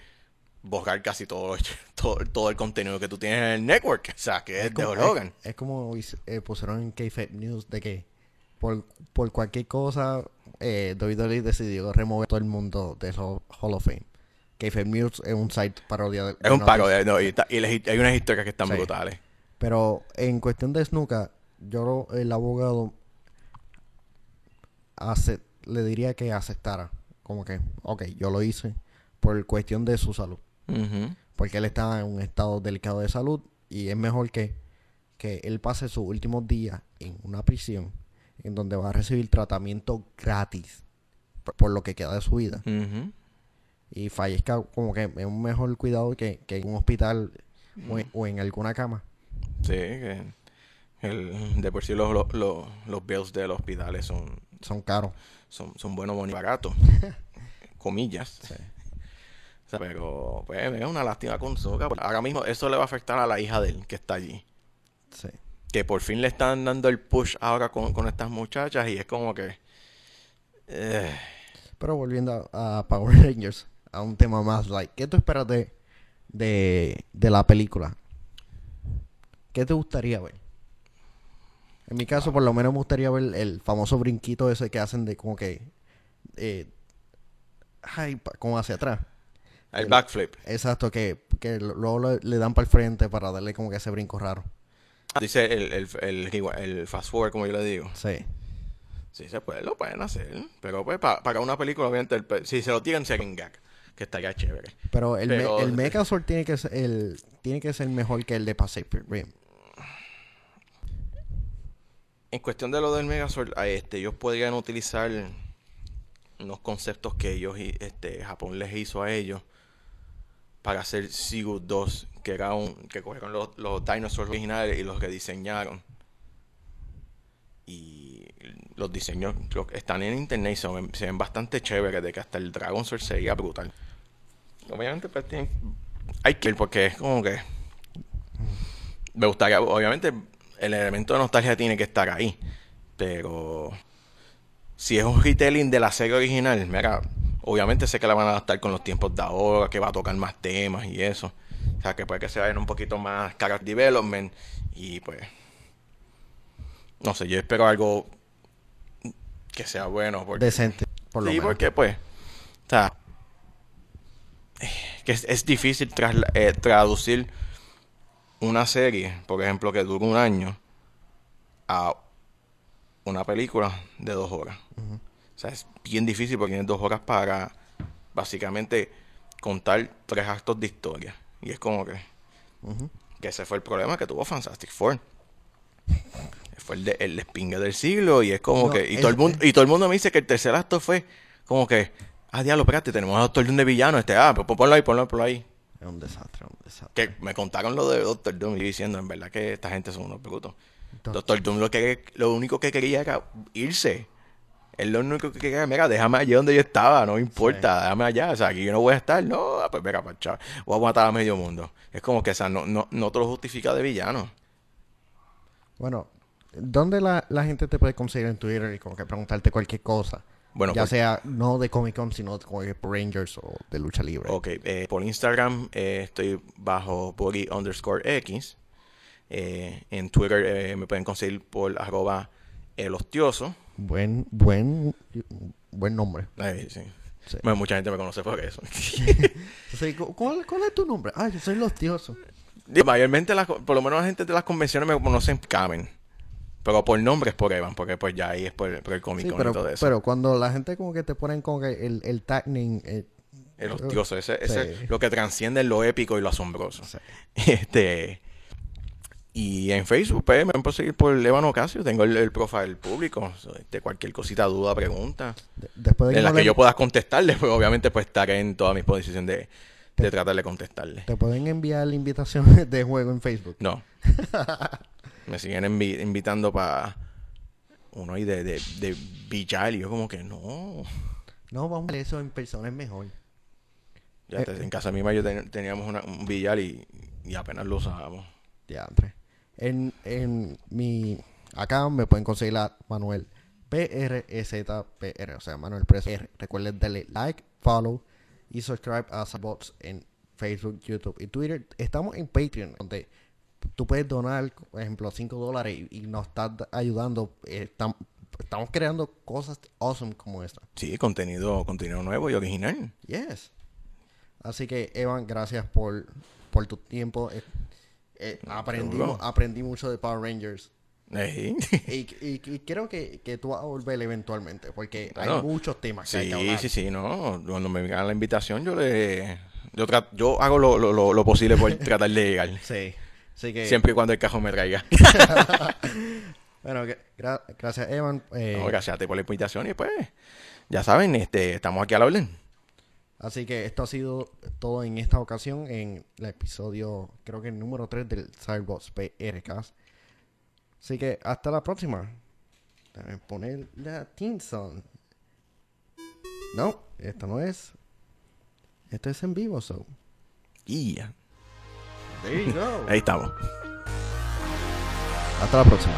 Speaker 2: borrar casi todo, todo, todo el contenido que tú tienes en el network. O sea, que es, de
Speaker 1: como,
Speaker 2: Hulk Hogan.
Speaker 1: es- es como eh, pusieron en K-Fake News de que por, por cualquier cosa eh, WWE decidió remover todo el mundo de Hall of Fame. K-Fake News es un site parodia de,
Speaker 2: Es
Speaker 1: de
Speaker 2: un de- no, y, hay unas historias que están
Speaker 1: Sí.
Speaker 2: brutales.
Speaker 1: Pero en cuestión de Snuka, yo el abogado ace- le diría que aceptara. Como que, ok, yo lo hice por cuestión de su salud. Porque él está en un estado delicado de salud y es mejor que, que él pase sus últimos días en una prisión en donde va a recibir tratamiento gratis por, por lo que queda de su vida. Y fallezca como que en un mejor cuidado que, que en un hospital o en- o en alguna cama.
Speaker 2: Sí, que el- de por sí los, los, los, los bills de los hospitales son,
Speaker 1: Son caros.
Speaker 2: son, son buenos, y baratos. comillas.
Speaker 1: Sí.
Speaker 2: O sea, pero, pues, es una lástima con Zucca. Ahora mismo eso le va a afectar a la hija de él, que está allí.
Speaker 1: Sí.
Speaker 2: Que por fin le están dando el push ahora con, con estas muchachas y es como que... eh,
Speaker 1: Pero volviendo a, a Power Rangers, a un tema más light. ¿Qué tú esperas de, de, de la película? ¿Qué te gustaría ver? En mi caso, por lo menos me gustaría ver el famoso brinquito ese que hacen de como que... Eh, ay, como hacia atrás.
Speaker 2: el
Speaker 1: El-
Speaker 2: backflip.
Speaker 1: Exacto, que, que luego le, le dan para el frente para darle como que ese brinco raro.
Speaker 2: Dice el, el, el, el fast forward, como yo le digo.
Speaker 1: Sí.
Speaker 2: Sí, se puede, lo pueden hacer. Pero pues pa- para una película, obviamente, si se lo tiran, sería en gag. que estaría chévere.
Speaker 1: Pero el,
Speaker 2: Pero-
Speaker 1: me- el Megazord tiene que ser el tiene que ser mejor que el de Pacific Rim.
Speaker 2: En cuestión de lo del Megazord, este, ellos podrían utilizar unos conceptos que ellos, este, Japón les hizo a ellos para hacer Sigu 2, que era que cogieron los, los dinosaurs originales y los rediseñaron. Y los diseños están en internet y se ven bastante chéveres, de que hasta el Dragon Sword sería brutal. Obviamente, pues hay que ir porque es como que me gustaría, obviamente, el elemento de nostalgia tiene que estar ahí. Pero si es un retelling de la serie original, mira, obviamente sé que la van a adaptar con los tiempos de ahora, que va a tocar más temas y eso. O sea, que puede que se vayan un poquito más character development. Y pues, no sé, yo espero algo que sea bueno. Porque,
Speaker 1: Decente, por lo
Speaker 2: sí,
Speaker 1: menos.
Speaker 2: porque pues, o sea, que es, es difícil trasla- eh, traducir una serie, por ejemplo, que dura un año, a una película de dos horas. O sea, es bien difícil porque tienes dos horas para básicamente contar tres actos de historia. Y es como que, que ese fue el problema que tuvo Fantastic Four. Fue el, de, el despingue del siglo y es como
Speaker 1: No,
Speaker 2: que... Y
Speaker 1: es-
Speaker 2: todo, el mundo, y todo el mundo me dice que el tercer acto fue como que... Ah, diablo, espérate, tenemos a Doctor Doom de villano. Este, ah, pues ponlo ahí, ponlo, ponlo ahí.
Speaker 1: Es un desastre, un desastre.
Speaker 2: Que me contaron lo de Doctor Doom y diciendo, en verdad que esta gente son unos brutos.
Speaker 1: Doctor-
Speaker 2: Doctor Doom lo, que, lo único que quería era irse. Él lo único que quería, mira, déjame allí donde yo estaba, no importa, déjame allá, o sea, aquí yo no voy a estar, no, ah, pues mira, pues, chaval, voy a matar a medio mundo. Es como que, o sea, no, no, no te lo justifica de villano.
Speaker 1: Bueno, ¿dónde la, la gente te puede conseguir en Twitter y como que preguntarte cualquier cosa?
Speaker 2: Bueno,
Speaker 1: ya
Speaker 2: por-
Speaker 1: sea no de Comic Con, sino de Rangers o de lucha libre.
Speaker 2: Ok, eh, por Instagram eh, estoy bajo boogie underscore X. Eh, en Twitter me pueden conseguir por arroba el hostioso.
Speaker 1: Buen, buen, buen nombre.
Speaker 2: Ay, sí.
Speaker 1: Sí.
Speaker 2: Bueno, mucha gente me conoce por eso.
Speaker 1: Entonces, ¿cu- ¿cuál, cuál es tu nombre? Ah, yo soy los tiosos.
Speaker 2: Y Mayormente, las por lo menos la gente de las convenciones me conocen Kamen. Pero por nombre es por Evan, porque pues ya ahí es por, por el Comic
Speaker 1: Sí,
Speaker 2: Con
Speaker 1: pero,
Speaker 2: y todo eso.
Speaker 1: pero cuando la gente como que te ponen como que el, el tag name, eh,
Speaker 2: el hostioso, ese, ese
Speaker 1: Sí.
Speaker 2: es lo que transciende lo épico y lo asombroso.
Speaker 1: Sí.
Speaker 2: Este. Y en Facebook, pues, me pueden seguir por Evan Ocasio. Tengo el, el profile público. De cualquier cosita, duda, pregunta.
Speaker 1: de- después de
Speaker 2: En la que yo pueda contestarle, pues obviamente pues estaré en toda mi posición de, de tratar de contestarle.
Speaker 1: te pueden enviar invitaciones de juego en Facebook.
Speaker 2: No. Me siguen invitando para uno ahí de, de, de y yo como que no.
Speaker 1: No, vamos a ver eso en persona es mejor.
Speaker 2: Ya te- en casa misma yo ten- teníamos una- un billar y, y apenas lo usábamos.
Speaker 1: Diantre. En, en mi... Acá me pueden conseguir a Manuel PREZPR, o sea, Manuel Preso. R. Recuerden darle like, follow y subscribe a Sabots en Facebook, YouTube y Twitter. Estamos en Patreon, donde tú puedes donar, por ejemplo, 5 dólares y, y nos estás ayudando. Eh, tam- estamos creando cosas awesome como esta.
Speaker 2: Sí, contenido, contenido nuevo y original.
Speaker 1: Yes. Así que, Evan, gracias por, por tu tiempo. Eh, eh, aprendí, aprendí mucho de Power Rangers.
Speaker 2: Ey.
Speaker 1: Y, y- y creo que, que tú vas a volver eventualmente, porque hay muchos temas que hay que
Speaker 2: Sí,
Speaker 1: hablar.
Speaker 2: sí, sí, no. Cuando me vengan la invitación, yo le. Yo, yo hago lo, lo, lo posible por tratar de llegar.
Speaker 1: Sí. Así que,
Speaker 2: Siempre y cuando el cajón me traiga.
Speaker 1: bueno, gra- gracias, Evan. Eh,
Speaker 2: No, gracias a ti por la invitación y pues. Ya saben, este, estamos aquí a la orden.
Speaker 1: Así que esto ha sido todo en esta ocasión, en el episodio, creo que el número 3 del Cyberbots PRK. Así que hasta la próxima. Déjame poner la Teen Song. No, esto no es. Esto es en vivo, so.
Speaker 2: Y Ahí estamos.
Speaker 1: Hasta la próxima.